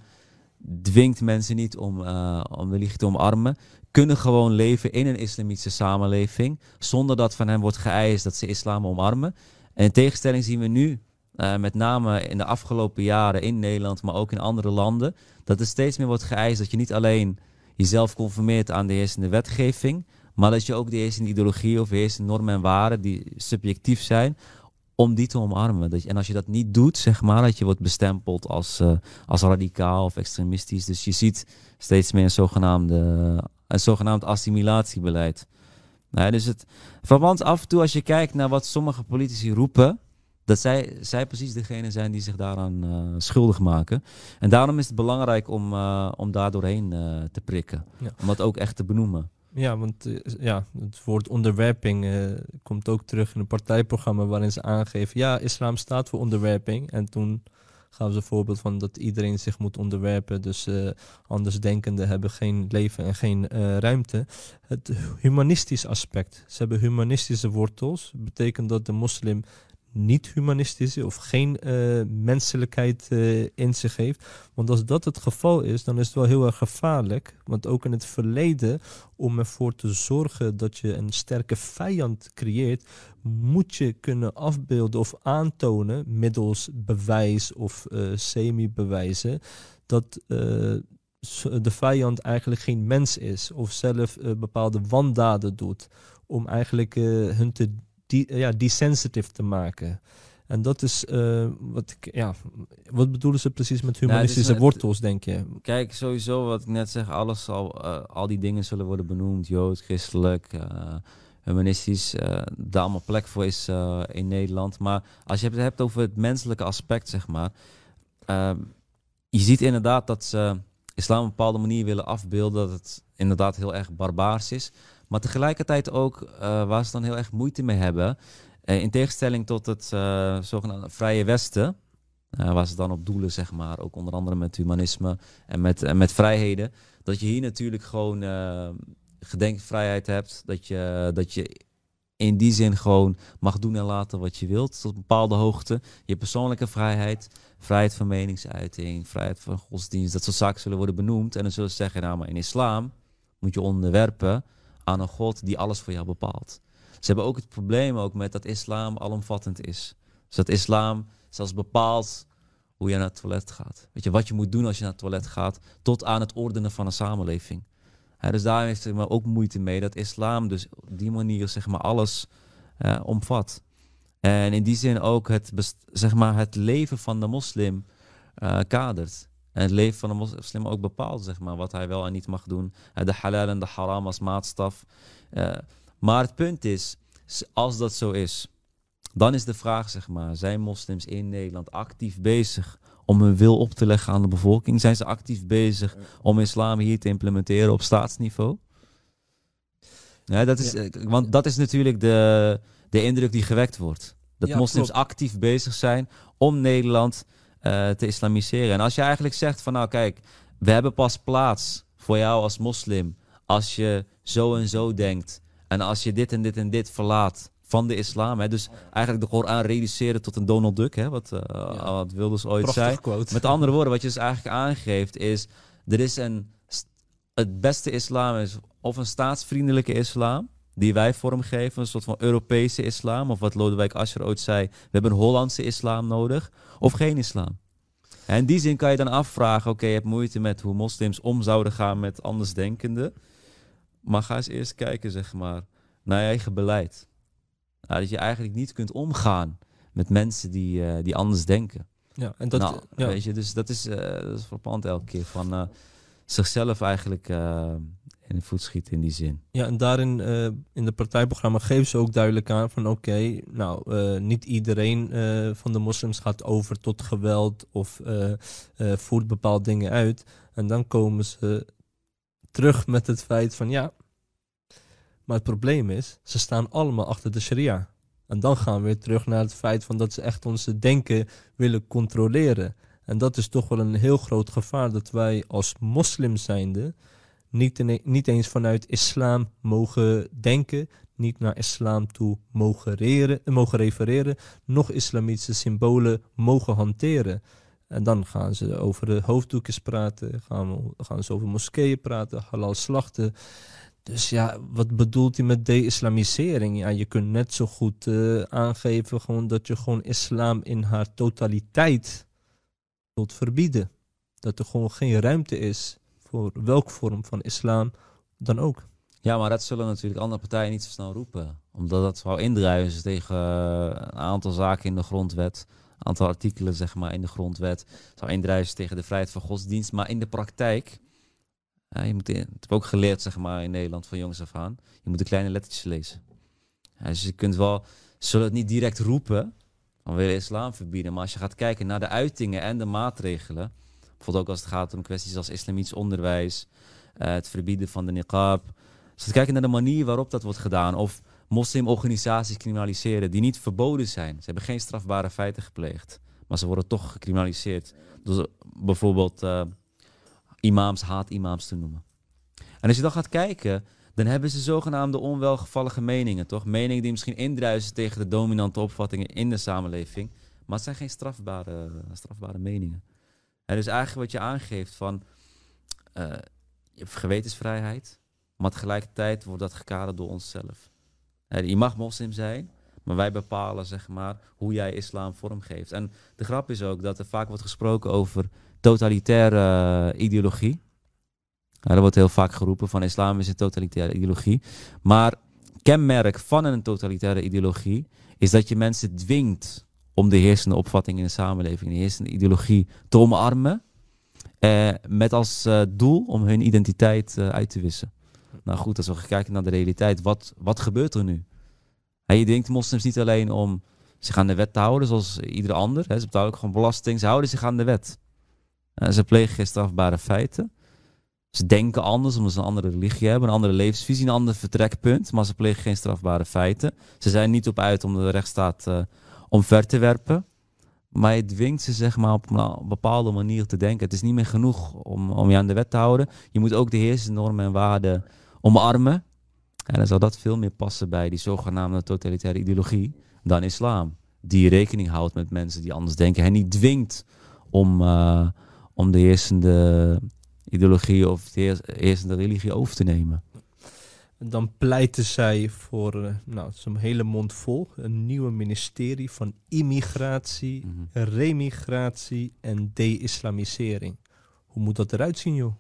dwingt mensen niet om, uh, om religie te omarmen, kunnen gewoon leven in een islamitische samenleving, zonder dat van hen wordt geëist dat ze islam omarmen. En in tegenstelling zien we nu, uh, met name in de afgelopen jaren in Nederland, maar ook in andere landen, dat er steeds meer wordt geëist dat je niet alleen jezelf conformeert aan de heersende wetgeving, maar dat je ook de eerste ideologie of de eerste normen en waarden die subjectief zijn, om die te omarmen. Dat je, en als je dat niet doet, zeg maar, dat je wordt bestempeld als, uh, als radicaal of extremistisch. Dus je ziet steeds meer een, zogenaamde, een zogenaamd assimilatiebeleid. Nou, dus het verband af en toe, als je kijkt naar wat sommige politici roepen, dat zij, zij precies degene zijn die zich daaraan uh, schuldig maken. En daarom is het belangrijk om, uh, om daar doorheen te prikken. Ja. Om dat ook echt te benoemen. Ja, want uh, ja, het woord onderwerping uh, komt ook terug in een partijprogramma waarin ze aangeven, ja, islam staat voor onderwerping. En toen gaven ze een voorbeeld van dat iedereen zich moet onderwerpen, dus uh, andersdenkenden hebben geen leven en geen ruimte. Het humanistisch aspect, ze hebben humanistische wortels, betekent dat de moslim niet humanistische of geen uh, menselijkheid uh, in zich heeft. Want als dat het geval is, dan is het wel heel erg gevaarlijk. Want ook in het verleden, om ervoor te zorgen dat je een sterke vijand creëert, moet je kunnen afbeelden of aantonen middels bewijs of uh, semi-bewijzen dat de vijand eigenlijk geen mens is of zelf bepaalde wandaden doet om eigenlijk hun te die, ja, desensitive te maken. En dat is uh, wat ik, ja, wat bedoelen ze precies met humanistische nou, wortels, denk je? Kijk, sowieso wat ik net zeg, alles zal, uh, al die dingen zullen worden benoemd, jood, christelijk, uh, humanistisch, daar allemaal plek voor is in Nederland. Maar als je het hebt over het menselijke aspect, zeg maar, ehm, je ziet inderdaad dat ze islam op een bepaalde manier willen afbeelden, dat het inderdaad heel erg barbaars is. Maar tegelijkertijd ook uh, waar ze dan heel erg moeite mee hebben. Uh, in tegenstelling tot het uh, zogenaamde Vrije Westen. waar ze dan op doelen, zeg maar. Ook onder andere met humanisme en met, en met vrijheden. Dat je hier natuurlijk gewoon gedenkvrijheid hebt. Dat je, dat je in die zin gewoon mag doen en laten wat je wilt. Tot een bepaalde hoogte. Je persoonlijke vrijheid. Vrijheid van meningsuiting. Vrijheid van godsdienst. Dat soort zaken zullen worden benoemd. En dan zullen ze zeggen, nou maar in islam moet je onderwerpen aan een God die alles voor jou bepaalt. Ze hebben ook het probleem ook met dat islam alomvattend is. Dus dat islam zelfs bepaalt hoe je naar het toilet gaat. Weet je, wat je moet doen als je naar het toilet gaat, tot aan het ordenen van een samenleving. dus daar heeft me ook moeite mee dat islam dus op die manier zeg maar alles uh, omvat. En in die zin ook het, zeg maar, het leven van de moslim uh, kadert. En het leven van een moslim ook bepaalt, zeg maar, wat hij wel en niet mag doen. De halal en de haram als maatstaf. Uh, maar het punt is, als dat zo is, dan is de vraag, zeg maar, zijn moslims in Nederland actief bezig om hun wil op te leggen aan de bevolking? Zijn ze actief bezig om islam hier te implementeren op staatsniveau? Ja, dat is, ja. Want dat is natuurlijk de, de indruk die gewekt wordt. Dat ja, moslims klopt. actief bezig zijn om Nederland uh, te islamiseren. En als je eigenlijk zegt van nou kijk, we hebben pas plaats voor jou als moslim als je zo en zo denkt. En als je dit en dit en dit verlaat van de islam. Hè. Dus eigenlijk de Koran reduceren tot een Donald Duck, hè, wat, uh, ja. wat Wilders ooit Prachtig zei. Quote. Met andere woorden, wat je dus eigenlijk aangeeft is, er is een, het beste islam is of een staatsvriendelijke islam, die wij vormgeven, een soort van Europese islam, of wat Lodewijk Asscher ooit zei, we hebben een Hollandse islam nodig, of geen islam. En in die zin kan je dan afvragen, oké, okay, je hebt moeite met hoe moslims om zouden gaan met andersdenkenden, maar ga eens eerst kijken, zeg maar, naar je eigen beleid. Nou, dat je eigenlijk niet kunt omgaan met mensen die, uh, die anders denken. Ja, en dat, nou, ja. weet je, dus dat is, uh, dat is verpand elke keer van uh, zichzelf eigenlijk in de voet schieten in die zin. Ja, en daarin uh, in de partijprogramma geven ze ook duidelijk aan van oké, nou, uh, niet iedereen uh, van de moslims gaat over tot geweld of voert bepaalde dingen uit. En dan komen ze terug met het feit van ja, maar het probleem is, ze staan allemaal achter de sharia. En dan gaan we weer terug naar het feit van dat ze echt onze denken willen controleren. En dat is toch wel een heel groot gevaar dat wij als moslim zijnde niet, niet eens vanuit islam mogen denken, niet naar islam toe mogen, reren, mogen refereren, nog islamitische symbolen mogen hanteren. En dan gaan ze over de hoofddoekjes praten, gaan, gaan ze over moskeeën praten, halal slachten. Dus ja, wat bedoelt hij met de-islamisering? Ja, je kunt net zo goed uh, aangeven gewoon dat je gewoon islam in haar totaliteit wilt verbieden. Dat er gewoon geen ruimte is voor welke vorm van islam dan ook. Ja, maar dat zullen natuurlijk andere partijen niet zo snel roepen. Omdat dat zou indruisen tegen eh, een aantal zaken in de grondwet. Een aantal artikelen zeg maar, in de grondwet. Zou indruisen tegen de vrijheid van godsdienst. Maar in de praktijk je moet, in, het heb ook geleerd zeg maar, in Nederland van jongs af aan. Je moet de kleine lettertjes lezen. dus je kunt wel, zullen het niet direct roepen, van willen islam verbieden. Maar als je gaat kijken naar de uitingen en de maatregelen. Bijvoorbeeld ook als het gaat om kwesties als islamitisch onderwijs. Uh, het verbieden van de niqab. We kijken naar de manier waarop dat wordt gedaan. Of moslimorganisaties criminaliseren die niet verboden zijn. Ze hebben geen strafbare feiten gepleegd. Maar ze worden toch gecriminaliseerd. Dus bijvoorbeeld... Uh, imams, haat-imams te noemen. En als je dan gaat kijken, dan hebben ze zogenaamde onwelgevallige meningen, toch? Meningen die misschien indruisen tegen de dominante opvattingen in de samenleving. Maar het zijn geen strafbare, strafbare meningen. En dus eigenlijk wat je aangeeft van, uh, je hebt gewetensvrijheid, maar tegelijkertijd wordt dat gekaderd door onszelf. je mag moslim zijn, maar wij bepalen zeg maar hoe jij islam vormgeeft. En de grap is ook dat er vaak wordt gesproken over totalitaire uh, ideologie. Dat wordt heel vaak geroepen van islam is een totalitaire ideologie. Maar kenmerk van een totalitaire ideologie is dat je mensen dwingt om de heersende opvatting in de samenleving, de heersende ideologie te omarmen. Eh, met als uh, doel om hun identiteit uh, uit te wissen. Nou goed, als we kijken naar de realiteit, wat, wat gebeurt er nu? je denkt moslims niet alleen om zich aan de wet te houden, zoals ieder ander. Hè. Ze betalen ook gewoon belasting. Ze houden zich aan de wet. Uh, ze plegen geen strafbare feiten. Ze denken anders omdat ze een andere religie hebben, een andere levensvisie, een ander vertrekpunt. Maar ze plegen geen strafbare feiten. Ze zijn niet op uit om de rechtsstaat omver te werpen. Maar je dwingt ze zeg maar, op een bepaalde manier te denken. Het is niet meer genoeg om, om je aan de wet te houden. Je moet ook de heersende normen en waarden omarmen. En dan zou dat veel meer passen bij die zogenaamde totalitaire ideologie dan islam. Die rekening houdt met mensen die anders denken en niet dwingt om, uh, om de heersende ideologie of de heersende religie over te nemen. Dan pleiten zij voor, uh, nou, zo'n hele mond vol, een nieuwe ministerie van immigratie, mm -hmm. remigratie en de-islamisering. Hoe moet dat eruit zien, joh?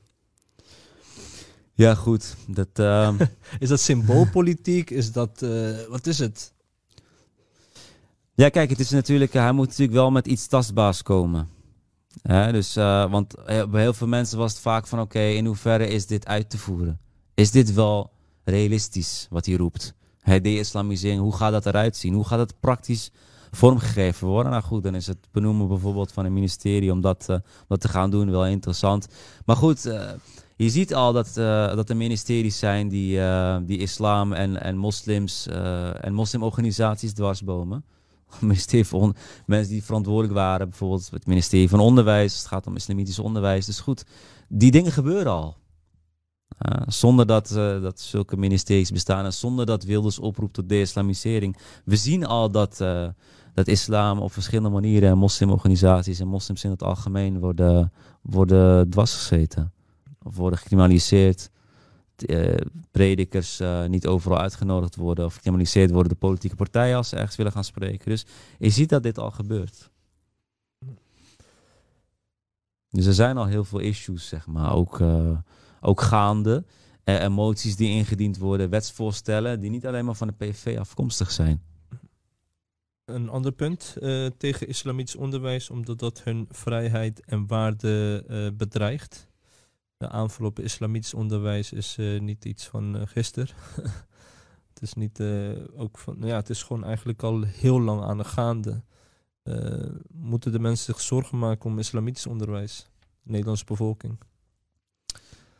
Ja, goed. Dat, uh... is dat symboolpolitiek? Is dat, uh, wat is het? Ja, kijk, het is natuurlijk, hij moet natuurlijk wel met iets tastbaars komen. dus, uh, want bij heel veel mensen was het vaak van, oké, okay, in hoeverre is dit uit te voeren? Is dit wel realistisch, wat hij roept? De-islamisering, hoe gaat dat eruit zien? Hoe gaat het praktisch vormgegeven worden? Nou goed, dan is het benoemen bijvoorbeeld van een ministerie om dat, uh, dat te gaan doen wel interessant. Maar goed, uh, je ziet al dat, uh, dat er ministeries zijn die, die islam en, en moslims en moslimorganisaties dwarsbomen. ministerie van mensen die verantwoordelijk waren, bijvoorbeeld het ministerie van Onderwijs, het gaat om islamitisch onderwijs. Dus goed, die dingen gebeuren al. Zonder dat, dat zulke ministeries bestaan en zonder dat Wilders oproept tot de-islamisering. We zien al dat, dat islam op verschillende manieren en moslimorganisaties en moslims in het algemeen worden, worden dwarsgezeten of worden gecriminaliseerd. Predikers niet overal uitgenodigd worden of gecriminaliseerd worden de politieke partijen als ze ergens willen gaan spreken. Dus je ziet dat dit al gebeurt. Dus er zijn al heel veel issues, zeg maar, ook, ook gaande. emoties die ingediend worden, wetsvoorstellen die niet alleen maar van de PV afkomstig zijn. Een ander punt tegen islamitisch onderwijs, omdat dat hun vrijheid en waarde bedreigt de aanval op islamitisch onderwijs is niet iets van gisteren. het is niet ook van, ja, het is gewoon eigenlijk al heel lang aan de gaande. moeten de mensen zich zorgen maken om islamitisch onderwijs, de Nederlandse bevolking?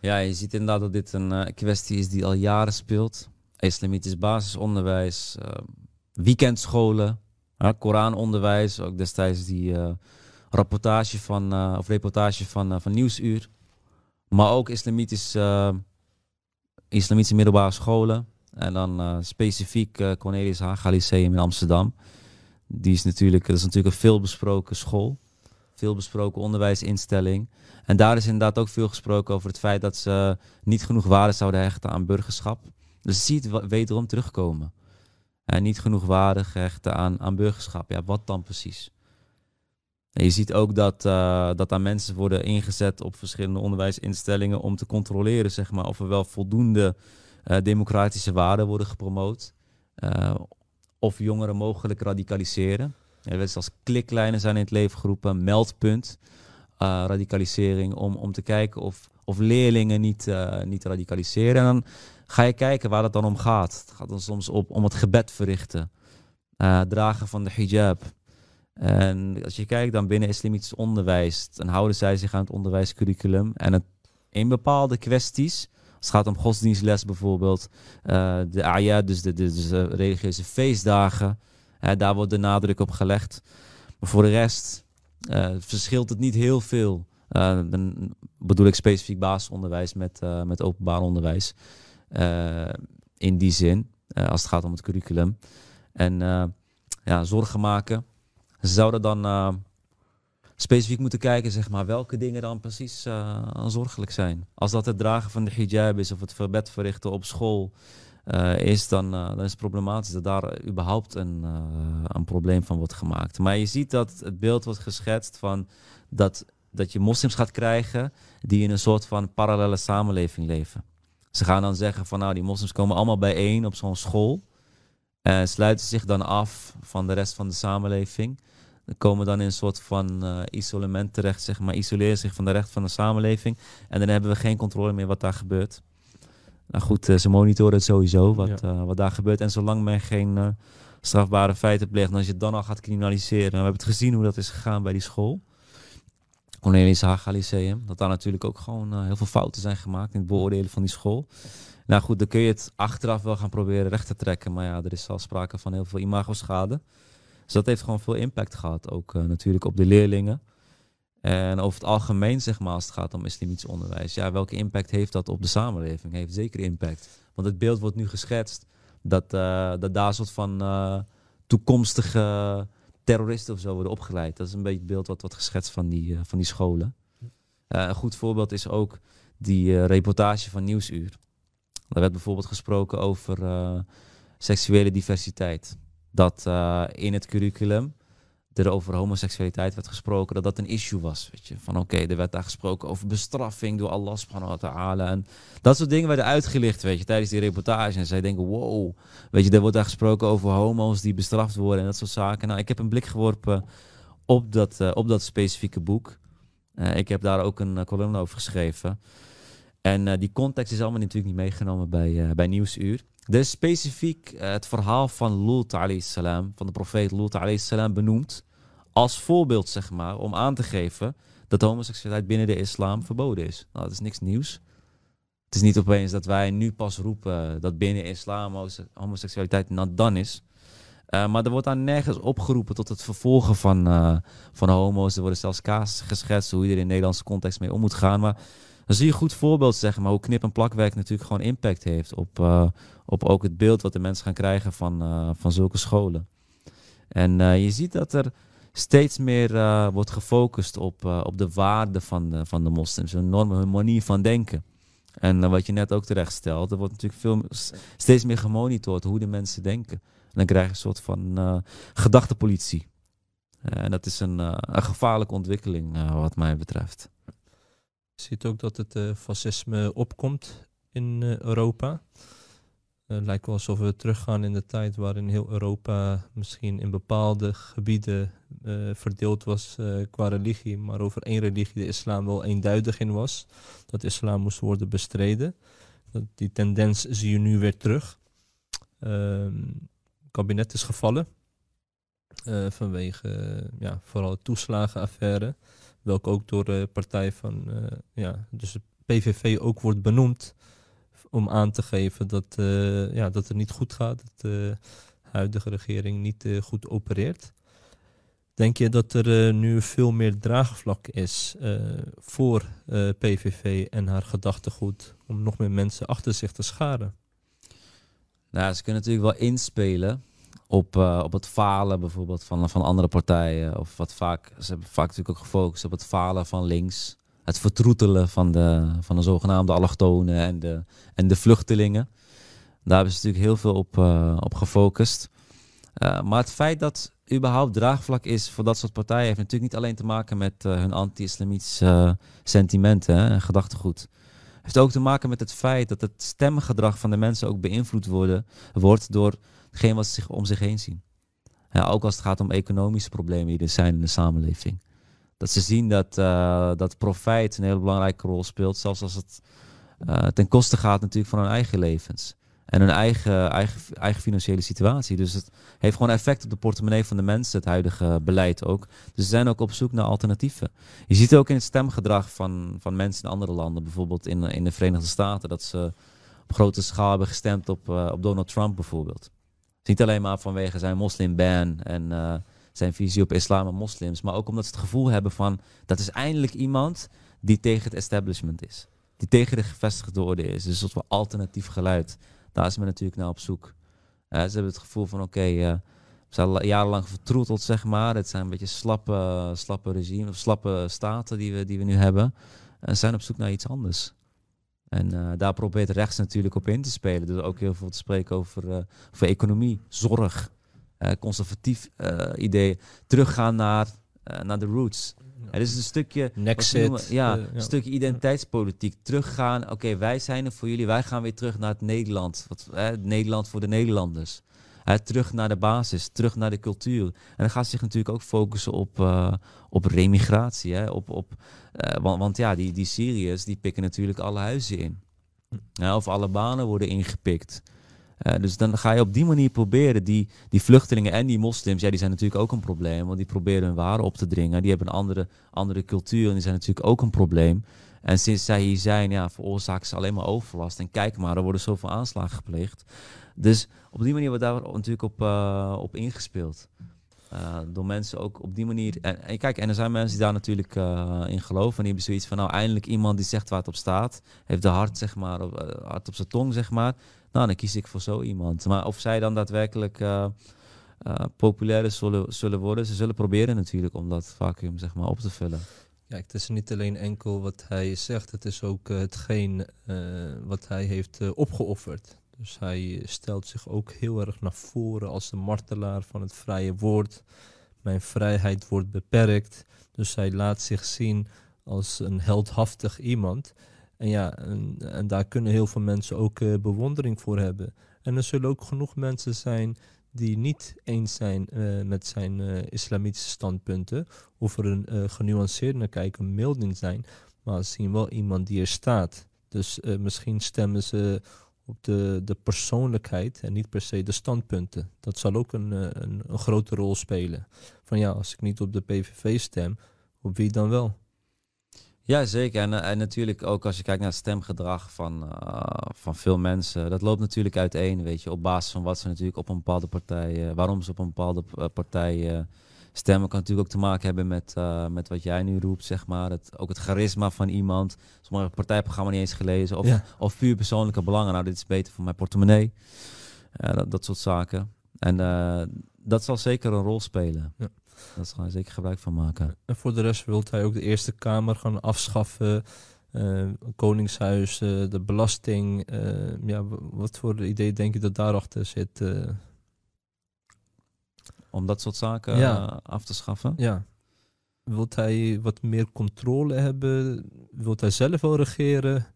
Ja, je ziet inderdaad dat dit een kwestie is die al jaren speelt. Islamitisch basisonderwijs, weekendscholen, Koranonderwijs, ook destijds die uh, rapportage van, of reportage van, van Nieuwsuur. Maar ook islamitisch, islamitische middelbare scholen. En dan specifiek Cornelis Haga Lyceum in Amsterdam. Die is natuurlijk, dat is natuurlijk een veelbesproken school. Veelbesproken onderwijsinstelling. En daar is inderdaad ook veel gesproken over het feit dat ze niet genoeg waarde zouden hechten aan burgerschap. Dus je het wederom terugkomen en niet genoeg waarde gehecht aan, aan burgerschap. Ja, wat dan precies? En je ziet ook dat, uh, dat daar mensen worden ingezet op verschillende onderwijsinstellingen om te controleren zeg maar, of er wel voldoende uh, democratische waarden worden gepromoot. Uh, of jongeren mogelijk radicaliseren. Ja, als kliklijnen zijn in het leven geroepen, meldpunt, radicalisering, om, om te kijken of, of leerlingen niet, niet radicaliseren. En dan ga je kijken waar het dan om gaat. Het gaat dan soms op, om het gebed verrichten, uh, dragen van de hijab. En als je kijkt dan binnen islamitisch onderwijs, dan houden zij zich aan het onderwijscurriculum. En het, in bepaalde kwesties, als het gaat om godsdienstles bijvoorbeeld, de ayat, dus de, de, religieuze feestdagen, daar wordt de nadruk op gelegd. Maar voor de rest uh, verschilt het niet heel veel. dan bedoel ik specifiek basisonderwijs met, met openbaar onderwijs. Eh, in die zin, eh, als het gaat om het curriculum. En eh, ja, zorgen maken. Ze zouden dan specifiek moeten kijken, zeg maar, welke dingen dan precies zorgelijk zijn. Als dat het dragen van de hijab is of het verbed verrichten op school is, dan, dan is het problematisch dat daar überhaupt een, een probleem van wordt gemaakt. Maar je ziet dat het beeld wordt geschetst van dat, dat je moslims gaat krijgen die in een soort van parallele samenleving leven. Ze gaan dan zeggen van nou, die moslims komen allemaal bijeen op zo'n school. En sluiten zich dan af van de rest van de samenleving. Komen dan in een soort van isolement terecht, zeg maar, isoleren zich van de rest van de samenleving. En dan hebben we geen controle meer wat daar gebeurt. Nou goed, uh, ze monitoren het sowieso, wat, uh, wat daar gebeurt. En zolang men geen strafbare feiten pleegt, en als je het dan al gaat criminaliseren. We hebben het gezien hoe dat is gegaan bij die school. Cornelis Haga Lyceum. Dat daar natuurlijk ook gewoon uh, heel veel fouten zijn gemaakt in het beoordelen van die school. Nou goed, dan kun je het achteraf wel gaan proberen recht te trekken. Maar ja, er is al sprake van heel veel imagoschade. Dus dat heeft gewoon veel impact gehad. Ook uh, natuurlijk op de leerlingen. En over het algemeen, zeg maar, als het gaat om islamitisch onderwijs. Ja, welke impact heeft dat op de samenleving? Heeft zeker impact. Want het beeld wordt nu geschetst dat, uh, dat daar een soort van toekomstige terroristen of zo worden opgeleid. Dat is een beetje het beeld wat wordt geschetst van die, uh, van die scholen. Uh, een goed voorbeeld is ook die reportage van Nieuwsuur. Daar werd bijvoorbeeld gesproken over seksuele diversiteit. Dat in het curriculum er over homoseksualiteit werd gesproken, dat dat een issue was. Weet je? Van oké, er werd daar gesproken over bestraffing door Allah subhanahu wa ta'ala. En dat soort dingen werden uitgelicht, weet je, tijdens die reportage. En zij denken, wow, weet je, er wordt daar gesproken over homo's die bestraft worden en dat soort zaken. Nou, ik heb een blik geworpen op dat, uh, op dat specifieke boek. Uh, ik heb daar ook een uh, column over geschreven. En die context is allemaal natuurlijk niet meegenomen bij, bij Nieuwsuur. Is specifiek het verhaal van Lut salam, van de profeet Lut salam benoemd als voorbeeld, zeg maar, om aan te geven dat homoseksualiteit binnen de islam verboden is. Nou, dat is niks nieuws. Het is niet opeens dat wij nu pas roepen dat binnen islam homoseksualiteit not dan is. Uh, maar er wordt daar nergens opgeroepen tot het vervolgen van, uh, van homo's. Er worden zelfs kaas geschetst hoe je er in de Nederlandse context mee om moet gaan. Maar dan zie je een goed voorbeeld, zeg maar, hoe knip- en plakwerk natuurlijk gewoon impact heeft op, uh, op ook het beeld wat de mensen gaan krijgen van, van zulke scholen. En je ziet dat er steeds meer uh, wordt gefocust op, uh, op de waarde van de, van de moslims, hun manier van denken. En uh, wat je net ook terecht stelt, er wordt natuurlijk veel, steeds meer gemonitord hoe de mensen denken. En dan krijg je een soort van gedachtepolitie. en dat is een, een gevaarlijke ontwikkeling wat mij betreft. Je ziet ook dat het fascisme opkomt in Europa. Het lijkt wel alsof we teruggaan in de tijd waarin heel Europa misschien in bepaalde gebieden eh, verdeeld was eh, qua religie, maar over één religie de islam wel eenduidig in was. Dat islam moest worden bestreden. Dat, die tendens zie je nu weer terug. Ehm, het kabinet is gevallen eh, vanwege eh, ja, vooral de toeslagenaffaire, welke ook door de partij van eh, ja, dus de PVV ook wordt benoemd om aan te geven dat, eh, ja, dat het niet goed gaat, dat de huidige regering niet eh, goed opereert. Denk je dat er eh, nu veel meer draagvlak is voor PVV en haar gedachtegoed om nog meer mensen achter zich te scharen? Nou, ze kunnen natuurlijk wel inspelen op, op het falen bijvoorbeeld van, van andere partijen. Of wat vaak, ze hebben vaak natuurlijk ook gefocust op het falen van links. Het vertroetelen van de, van de zogenaamde allochtonen en de, en de vluchtelingen. Daar hebben ze natuurlijk heel veel op, eh, op gefocust. Eh, maar het feit dat überhaupt draagvlak is voor dat soort partijen... heeft natuurlijk niet alleen te maken met eh, hun anti-islamitische sentimenten en gedachtegoed heeft ook te maken met het feit dat het stemgedrag van de mensen ook beïnvloed worden, wordt door hetgeen wat ze zich om zich heen zien. Ja, ook als het gaat om economische problemen die er zijn in de samenleving. Dat ze zien dat, eh, dat profijt een hele belangrijke rol speelt, zelfs als het eh, ten koste gaat natuurlijk van hun eigen levens. En hun eigen, eigen, eigen financiële situatie. Dus het heeft gewoon effect op de portemonnee van de mensen, het huidige beleid ook. Dus ze zijn ook op zoek naar alternatieven. Je ziet ook in het stemgedrag van, van mensen in andere landen, bijvoorbeeld in, in de Verenigde Staten, dat ze op grote schaal hebben gestemd op, eh, op Donald Trump bijvoorbeeld. Niet alleen maar vanwege zijn moslimban en zijn visie op islam en moslims, maar ook omdat ze het gevoel hebben van dat is eindelijk iemand die tegen het establishment is. Die tegen de gevestigde orde is. Dus soort van alternatief geluid. Daar is men natuurlijk naar op zoek. Eh, ze hebben het gevoel van oké, eh, we zijn al jarenlang vertroeteld, zeg maar. Het zijn een beetje slappe, slappe regime, of slappe staten die we, die we nu hebben. En zijn op zoek naar iets anders. En eh, daar probeert rechts natuurlijk op in te spelen. Dus ook heel veel te spreken over, eh, over economie, zorg, eh, conservatief eh, idee. Teruggaan naar, eh, naar de roots. Het is een stukje, Nexit. noemen- ja, eh, een stukje identiteitspolitiek. Teruggaan, oké, wij zijn er voor jullie. Wij gaan weer terug naar het Nederland. Wat, hè, Nederland voor de Nederlanders. Hè, terug naar de basis, terug naar de cultuur. En dan gaat ze zich natuurlijk ook focussen op, eh, op remigratie. Hè, op, op, eh, want, want ja, die, die Syriërs die pikken natuurlijk alle huizen in. Ja, of alle banen worden ingepikt. Eh, dus dan ga je op die manier proberen die, die vluchtelingen en die moslims, ja, die zijn natuurlijk ook een probleem, want die proberen hun waren op te dringen. Die hebben een andere, andere cultuur en die zijn natuurlijk ook een probleem. En sinds zij hier zijn, ja, veroorzaken ze alleen maar overlast. En kijk maar, er worden zoveel aanslagen gepleegd. Dus op die manier wordt daar natuurlijk op, eh, op ingespeeld. Eh, door mensen ook op die manier. En, kijk, en er zijn mensen die daar natuurlijk in geloven. En die hebben zoiets van, nou, eindelijk iemand die zegt waar het op staat. Heeft de hart, zeg maar, hart op zijn tong, zeg maar. Nou, dan kies ik voor zo iemand. Maar of zij dan daadwerkelijk eh eh, populair zullen, zullen worden, ze zullen proberen natuurlijk om dat vacuüm, zeg maar, op te vullen. Kijk, het is niet alleen enkel wat hij zegt, het is ook eh, hetgeen wat hij heeft opgeofferd. Dus hij stelt zich ook heel erg naar voren als de martelaar van het vrije woord. Mijn vrijheid wordt beperkt. Dus hij laat zich zien als een heldhaftig iemand. En ja, en, daar kunnen heel veel mensen ook eh, bewondering voor hebben. En er zullen ook genoeg mensen zijn die niet eens zijn eh, met zijn eh, islamitische standpunten of er een uh, genuanceerd naar kijken, mild in zijn, maar ze zien wel iemand die er staat. Dus misschien stemmen ze op de, de persoonlijkheid en niet per se de standpunten. Dat zal ook een, een, een grote rol spelen. Van ja, als ik niet op de PVV stem, op wie dan wel? Ja, zeker. En, en natuurlijk ook als je kijkt naar het stemgedrag van, uh, van veel mensen. Dat loopt natuurlijk uiteen, weet je. Op basis van wat ze natuurlijk op een bepaalde partij... Uh, waarom ze op een bepaalde partij uh, stemmen. Kan natuurlijk ook te maken hebben met, met wat jij nu roept, zeg maar. Het, ook het charisma van iemand. Sommige partijprogramma niet eens gelezen. Of, ja. of puur persoonlijke belangen. Nou, dit is beter voor mijn portemonnee. dat, dat soort zaken. En dat zal zeker een rol spelen. Ja. Daar gaan we zeker gebruik van maken. En voor de rest wil hij ook de Eerste Kamer gaan afschaffen. Uh, Koningshuis, uh, de belasting. Uh, ja, wat voor idee denk je dat daarachter zit? Om dat soort zaken ja. af te schaffen? Ja. Wilt hij wat meer controle hebben? Wilt hij zelf wel regeren?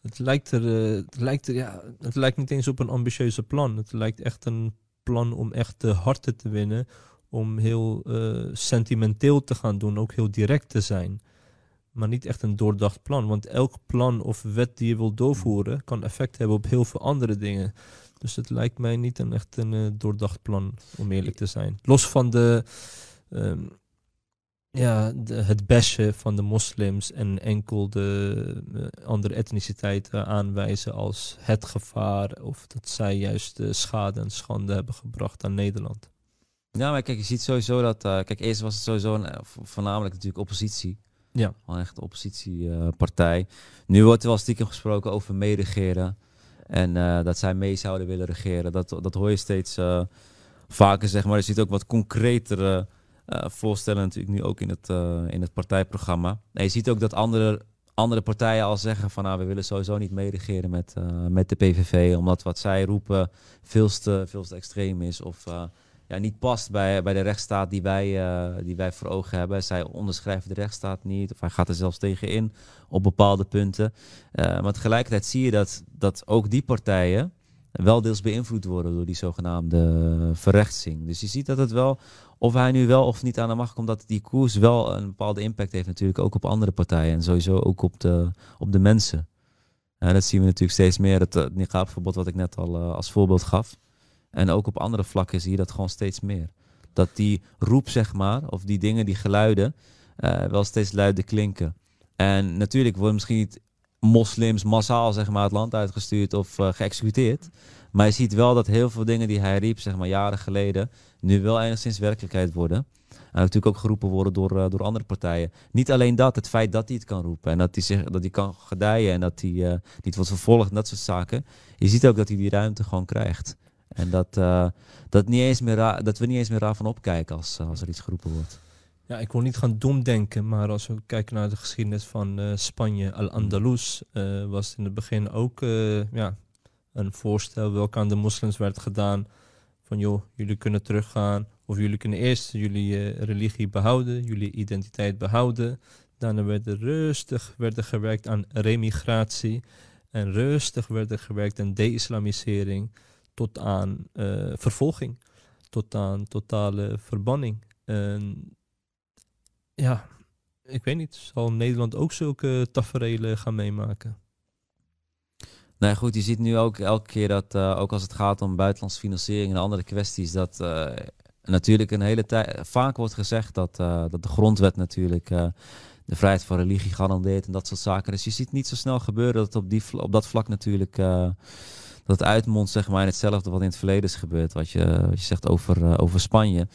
Het lijkt, er, eh, het, lijkt er, ja, het lijkt niet eens op een ambitieuze plan. Het lijkt echt een plan om echt de harten te winnen. Om heel eh, sentimenteel te gaan doen, ook heel direct te zijn. Maar niet echt een doordacht plan. Want elk plan of wet die je wil doorvoeren, kan effect hebben op heel veel andere dingen. Dus het lijkt mij niet een echt een eh, doordacht plan, om eerlijk te zijn. Los van de, ehm, ja, de, het bashen van de moslims en enkel de eh, andere etniciteiten aanwijzen als het gevaar. Of dat zij juist schade en schande hebben gebracht aan Nederland. Ja, maar kijk, je ziet sowieso dat. Uh, kijk, eerst was het sowieso een, voornamelijk natuurlijk oppositie. Ja. Gewoon echt oppositiepartij. nu wordt er wel stiekem gesproken over meeregeren. En uh, dat zij mee zouden willen regeren. Dat, dat hoor je steeds uh, vaker, zeg maar. Je ziet ook wat concretere voorstellen natuurlijk nu ook in het, in het partijprogramma. En je ziet ook dat andere, andere partijen al zeggen van... nou, we willen sowieso niet meeregeren met, met de PVV... omdat wat zij roepen veel te, veel te extreem is... of ja, niet past bij, bij de rechtsstaat die wij, uh, die wij voor ogen hebben. Zij onderschrijven de rechtsstaat niet, of hij gaat er zelfs tegen in op bepaalde punten. Uh, maar tegelijkertijd zie je dat, dat ook die partijen wel deels beïnvloed worden door die zogenaamde verrechtsing. Dus je ziet dat het wel, of hij nu wel of niet aan de macht komt, dat die koers wel een bepaalde impact heeft natuurlijk ook op andere partijen en sowieso ook op de, op de mensen. En dat zien we natuurlijk steeds meer, het, het niqabverbod wat ik net al als voorbeeld gaf. En ook op andere vlakken zie je dat gewoon steeds meer. Dat die roep, zeg maar, of die dingen, die geluiden, uh, wel steeds luider klinken. En natuurlijk worden misschien niet moslims massaal, zeg maar, het land uitgestuurd of uh, geëxecuteerd. Maar je ziet wel dat heel veel dingen die hij riep, zeg maar, jaren geleden, nu wel enigszins werkelijkheid worden. En natuurlijk ook geroepen worden door, uh, door andere partijen. Niet alleen dat, het feit dat hij het kan roepen en dat hij, zich, dat hij kan gedijen en dat hij niet wordt vervolgd en dat soort zaken. Je ziet ook dat hij die ruimte gewoon krijgt. En dat, uh, dat, niet eens meer dat we niet eens meer raar van opkijken als, als er iets geroepen wordt. Ja, ik wil niet gaan domdenken, maar als we kijken naar de geschiedenis van uh, Spanje, Al-Andalus, uh, was het in het begin ook ja, een voorstel welke aan de moslims werd gedaan. Van joh, jullie kunnen teruggaan, of jullie kunnen eerst jullie religie behouden, jullie identiteit behouden. Daarna werd er rustig werd er gewerkt aan remigratie. En rustig werd er gewerkt aan de-islamisering tot aan uh, vervolging, tot aan totale verbanning. Ja, ik weet niet, zal Nederland ook zulke tafereelen gaan meemaken? Nee, goed, je ziet nu ook elke keer dat, uh, ook als het gaat om buitenlandse financiering en andere kwesties, dat uh, natuurlijk een hele tijd, vaak wordt gezegd dat, dat de grondwet natuurlijk de vrijheid van religie garandeert en dat soort zaken. Dus je ziet niet zo snel gebeuren dat op, die, op dat vlak natuurlijk dat uitmondt zeg maar, in hetzelfde wat in het verleden is gebeurd. Wat je, wat je zegt over, uh, over Spanje.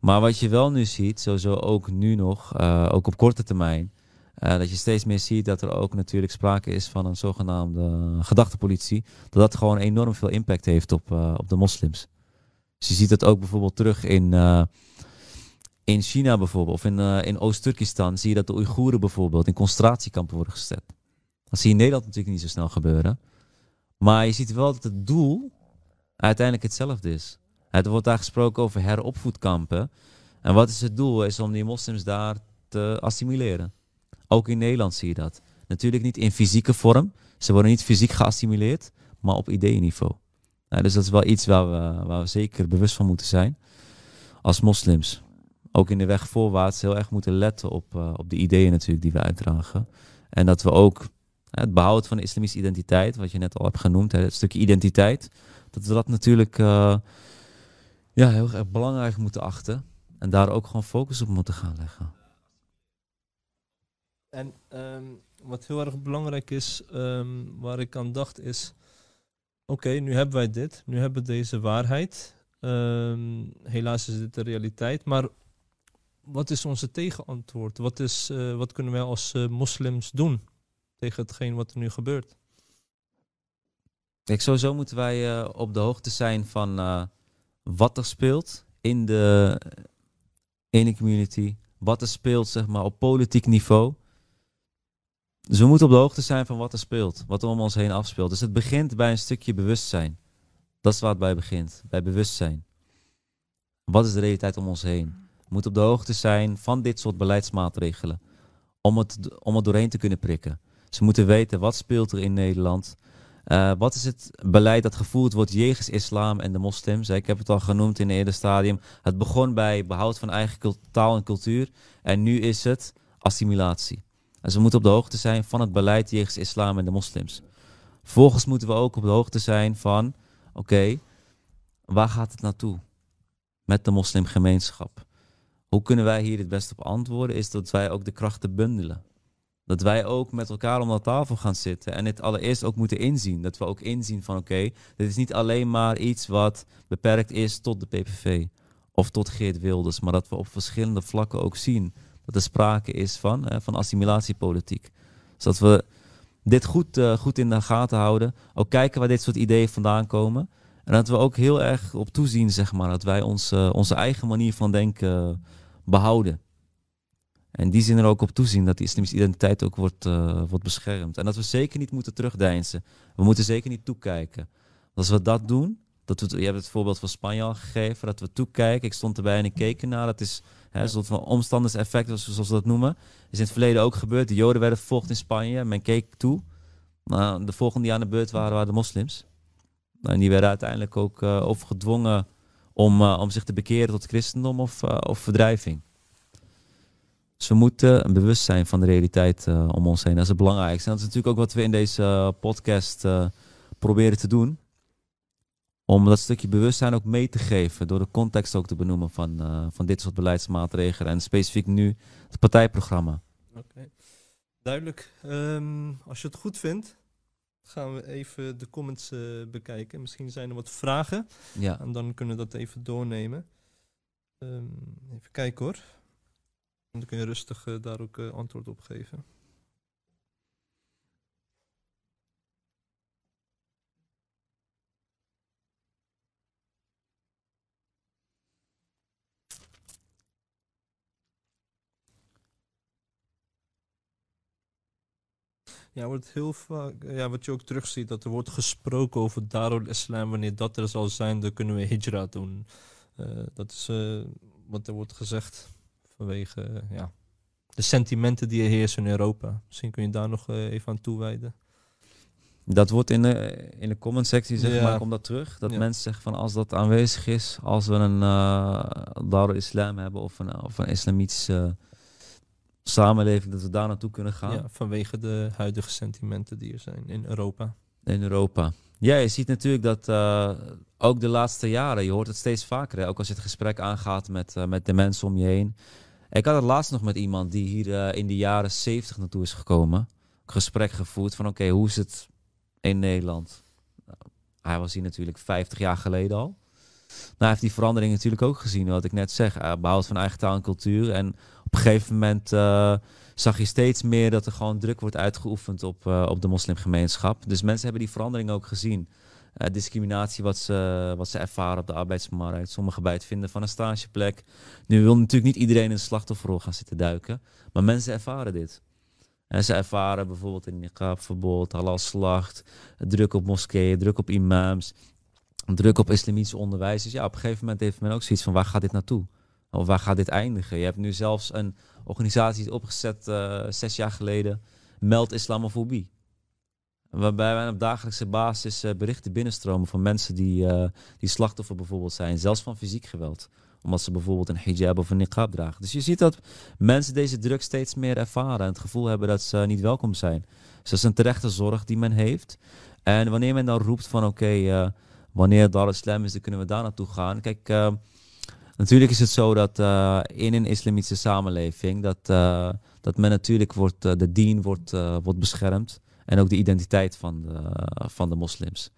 Maar wat je wel nu ziet, sowieso ook nu nog, uh, ook op korte termijn. Uh, dat je steeds meer ziet dat er ook natuurlijk sprake is van een zogenaamde gedachtepolitie. Dat dat gewoon enorm veel impact heeft op, op de moslims. Dus je ziet dat ook bijvoorbeeld terug in, in China bijvoorbeeld. Of in, in Oost-Turkistan zie je dat de Oeigoeren bijvoorbeeld in concentratiekampen worden gezet. Dat zie je in Nederland natuurlijk niet zo snel gebeuren. Maar je ziet wel dat het doel uiteindelijk hetzelfde is. Het wordt daar gesproken over heropvoedkampen. En wat is het doel? Is om die moslims daar te assimileren. Ook in Nederland zie je dat. Natuurlijk niet in fysieke vorm. Ze worden niet fysiek geassimileerd, maar op ideeënniveau. Nou, dus dat is wel iets waar we, waar we zeker bewust van moeten zijn. Als moslims. Ook in de weg voorwaarts heel erg moeten letten op, uh, op de ideeën natuurlijk die we uitdragen. En dat we ook het behoud van de islamische identiteit, wat je net al hebt genoemd, het stukje identiteit, dat we dat natuurlijk uh, ja, heel erg belangrijk moeten achten. En daar ook gewoon focus op moeten gaan leggen. En um, wat heel erg belangrijk is, um, waar ik aan dacht, is: oké, nu hebben wij dit, nu hebben we deze waarheid. Um, helaas is dit de realiteit, maar wat is onze tegenantwoord? Wat, is, uh, wat kunnen wij als uh, moslims doen? Tegen hetgeen wat er nu gebeurt? Kijk, sowieso moeten wij uh, op de hoogte zijn van uh, wat er speelt in de ene community. Wat er speelt, zeg maar, op politiek niveau. Dus we moeten op de hoogte zijn van wat er speelt. Wat er om ons heen afspeelt. Dus het begint bij een stukje bewustzijn. Dat is waar het bij begint. Bij bewustzijn. Wat is de realiteit om ons heen? We moeten op de hoogte zijn van dit soort beleidsmaatregelen. Om het, om het doorheen te kunnen prikken. Ze moeten weten wat speelt er in Nederland. Uh, wat is het beleid dat gevoerd wordt jegens islam en de moslims? Ik heb het al genoemd in het eerder stadium. Het begon bij behoud van eigen taal en cultuur. En nu is het assimilatie. En ze moeten op de hoogte zijn van het beleid jegens islam en de moslims. Vervolgens moeten we ook op de hoogte zijn van, oké, waar gaat het naartoe met de moslimgemeenschap? Hoe kunnen wij hier het beste op antwoorden? Is dat wij ook de krachten bundelen. Dat wij ook met elkaar om de tafel gaan zitten en het allereerst ook moeten inzien. Dat we ook inzien van oké, dit is niet alleen maar iets wat beperkt is tot de PVV of tot Geert Wilders, maar dat we op verschillende vlakken ook zien dat er sprake is van, hè, van assimilatiepolitiek. Zodat we dit goed, uh, goed in de gaten houden, ook kijken waar dit soort ideeën vandaan komen. En dat we ook heel erg op toezien, zeg maar, dat wij ons, uh, onze eigen manier van denken behouden. En die zin er ook op toezien dat die islamische identiteit ook wordt, uh, wordt beschermd. En dat we zeker niet moeten terugdeinzen. We moeten zeker niet toekijken. Als we dat doen, dat we, je hebt het voorbeeld van Spanje al gegeven, dat we toekijken. Ik stond erbij en ik keek ernaar. Dat is hè, een soort van omstandigheidseffect, zoals we dat noemen. is in het verleden ook gebeurd. De Joden werden vervolgd in Spanje. Men keek toe. Nou, de volgende die aan de beurt waren, waren de moslims. En die werden uiteindelijk ook uh, of gedwongen om, uh, om zich te bekeren tot christendom of, of verdrijving. Dus we moeten bewust zijn van de realiteit uh, om ons heen. Dat is het belangrijkste. En dat is natuurlijk ook wat we in deze uh, podcast uh, proberen te doen. Om dat stukje bewustzijn ook mee te geven. Door de context ook te benoemen van, van dit soort beleidsmaatregelen. En specifiek nu het partijprogramma. Oké, okay. duidelijk. Um, als je het goed vindt, gaan we even de comments bekijken. Misschien zijn er wat vragen. Ja. En dan kunnen we dat even doornemen. Um, even kijken hoor. Dan kun je rustig uh, daar ook uh, antwoord op geven. Ja, wordt heel vaak, ja, wat je ook terugziet, dat er wordt gesproken over Darul Islam. Wanneer dat er zal zijn, dan kunnen we hijra doen. Dat is wat er wordt gezegd vanwege ja, de sentimenten die er heersen in Europa. Misschien kun je daar nog uh, even aan toewijden. Dat wordt in de, in de comment sectie, zeg ja. maar, komt dat terug. Dat ja. mensen zeggen van als dat aanwezig is, als we een uh, Darul Islam hebben of een, of een islamitische samenleving, dat we daar naartoe kunnen gaan. Ja, vanwege de huidige sentimenten die er zijn in Europa. In Europa. Ja, je ziet natuurlijk dat uh, ook de laatste jaren, je hoort het steeds vaker, hè, ook als je het gesprek aangaat met, uh, met de mensen om je heen. Ik had het laatst nog met iemand die hier uh, in de jaren 70 naartoe is gekomen. Gesprek gevoerd van oké, hoe is het in Nederland? Nou, hij was hier natuurlijk 50 jaar geleden al. Nou, hij heeft die verandering natuurlijk ook gezien, wat ik net zeg. Uh, behoud van eigen taal en cultuur. En op een gegeven moment uh, zag je steeds meer dat er gewoon druk wordt uitgeoefend op, uh, op de moslimgemeenschap. Dus mensen hebben die verandering ook gezien. Uh, discriminatie wat ze, wat ze ervaren op de arbeidsmarkt. Sommigen bij het vinden van een stageplek. Nu wil natuurlijk niet iedereen in een slachtofferrol gaan zitten duiken. Maar mensen ervaren dit. En ze ervaren bijvoorbeeld een niqab-verbod, halal-slacht, druk op moskeeën, druk op imams, druk op islamitische onderwijzers. Ja, op een gegeven moment heeft men ook zoiets van waar gaat dit naartoe? Of waar gaat dit eindigen? Je hebt nu zelfs een organisatie opgezet uh, zes jaar geleden, Meld Islamofobie. Waarbij wij op dagelijkse basis uh, berichten binnenstromen van mensen die, uh, die slachtoffer bijvoorbeeld zijn, zelfs van fysiek geweld. Omdat ze bijvoorbeeld een hijab of een niqab dragen. Dus je ziet dat mensen deze druk steeds meer ervaren en het gevoel hebben dat ze niet welkom zijn. Dus dat is een terechte zorg die men heeft. En wanneer men dan roept van oké, okay, uh, wanneer Dar Islam is, dan kunnen we daar naartoe gaan. Kijk, natuurlijk is het zo dat in een islamitische samenleving, dat, dat men natuurlijk wordt, de dien wordt, wordt beschermd. En ook de identiteit van de, van de moslims.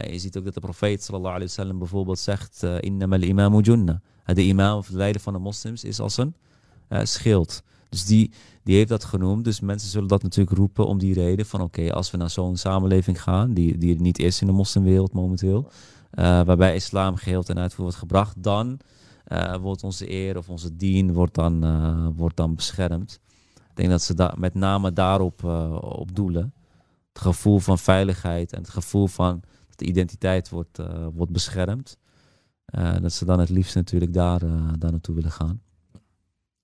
Uh, je ziet ook dat de profeet sallallahu alayhi wasallam bijvoorbeeld zegt: uh, Innamal imamu junna. De imam of de leider van de moslims is als een schild. Dus die, die heeft dat genoemd. Dus mensen zullen dat natuurlijk roepen om die reden van oké, als we naar zo'n samenleving gaan, die, die er niet is in de moslimwereld momenteel, waarbij islam geheel ten uitvoer wordt gebracht, dan wordt onze eer of onze dien wordt dan, wordt dan beschermd. Ik denk dat ze da met name daarop op doelen het gevoel van veiligheid en het gevoel van dat de identiteit wordt, uh, wordt beschermd. Uh, dat ze dan het liefst natuurlijk daar, uh, daar naartoe willen gaan.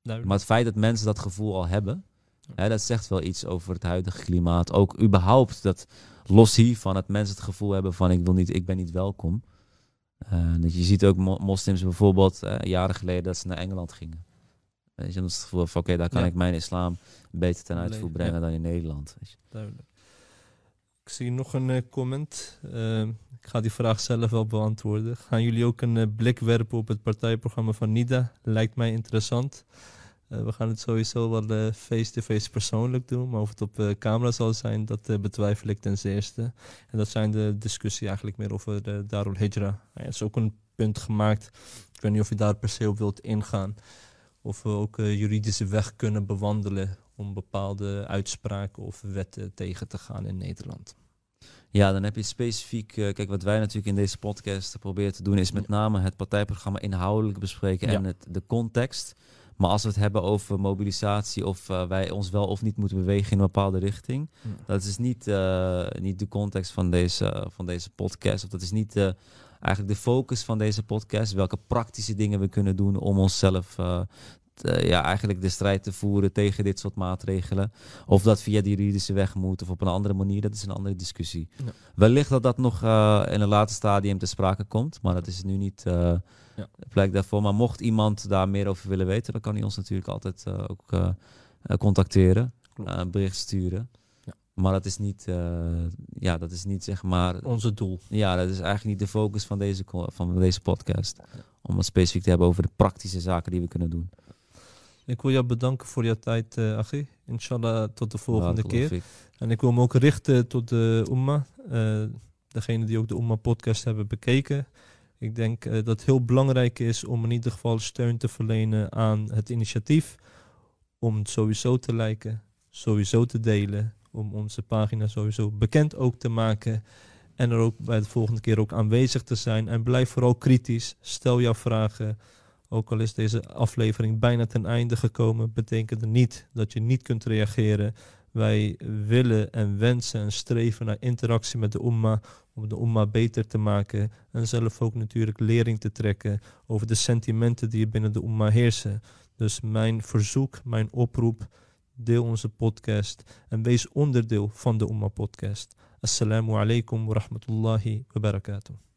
Duidelijk. Maar het feit dat mensen dat gevoel al hebben, Hè, dat zegt wel iets over het huidige klimaat. Ook überhaupt dat los hiervan het mensen het gevoel hebben van ik wil niet, ik ben niet welkom. Dat je ziet ook mo moslims bijvoorbeeld jaren geleden dat ze naar Engeland gingen. Weet je, dat het gevoel van oké, daar kan Ja. ik mijn islam beter ten uitvoer brengen ja. dan in Nederland. Weet je. Duidelijk. Zie nog een eh, comment. Eh, ik ga die vraag zelf wel beantwoorden. Gaan jullie ook een eh, blik werpen op het partijprogramma van NIDA? Lijkt mij interessant. Eh, we gaan het sowieso wel face-to-face persoonlijk doen. Maar of het op camera zal zijn, dat betwijfel ik ten zeerste. En dat zijn de discussie eigenlijk meer over de Darul Hijra. Er is ook een punt gemaakt. Ik weet niet of je daar per se op wilt ingaan. Of we ook juridische weg kunnen bewandelen om bepaalde uitspraken of wetten tegen te gaan in Nederland. Ja, dan heb je specifiek, eh, kijk wat wij natuurlijk in deze podcast proberen te doen is met name het partijprogramma inhoudelijk bespreken Ja. en het, de context. Maar als we het hebben over mobilisatie of eh, wij ons wel of niet moeten bewegen in een bepaalde richting, Ja. dat is niet, eh, niet de context van deze, van deze podcast. Of dat is niet eigenlijk de focus van deze podcast. Welke praktische dingen we kunnen doen om onszelf eh, ja, eigenlijk de strijd te voeren tegen dit soort maatregelen. Of dat via de juridische weg moet of op een andere manier, dat is een andere discussie. Ja. Wellicht dat dat nog eh, in een later stadium te sprake komt, maar dat is nu niet Ja. plek daarvoor. Maar mocht iemand daar meer over willen weten, dan kan hij ons natuurlijk altijd ook contacteren, een bericht sturen. Ja. Maar dat is niet, ja, dat is niet zeg maar, Onze doel. ja, dat is eigenlijk niet de focus van deze, van deze podcast. Om het specifiek te hebben over de praktische zaken die we kunnen doen. Ik wil jou bedanken voor je tijd, Achi. Inshallah, tot de volgende keer. En ik wil me ook richten tot de Umma. eh degene die ook de Umma podcast hebben bekeken. Ik denk eh, dat het heel belangrijk is om in ieder geval steun te verlenen aan het initiatief. Om het sowieso te liken, sowieso te delen. Om onze pagina sowieso bekend ook te maken. En er ook bij de volgende keer ook aanwezig te zijn. En blijf vooral kritisch. Stel jouw vragen. Ook al is deze aflevering bijna ten einde gekomen, betekent het niet dat je niet kunt reageren. Wij willen en wensen en streven naar interactie met de Umma om de Umma beter te maken en zelf ook natuurlijk lering te trekken over de sentimenten die binnen de Umma heersen. Dus mijn verzoek, mijn oproep, deel onze podcast en wees onderdeel van de Umma podcast. Assalamu alaikum wa rahmatullahi wa barakatuh.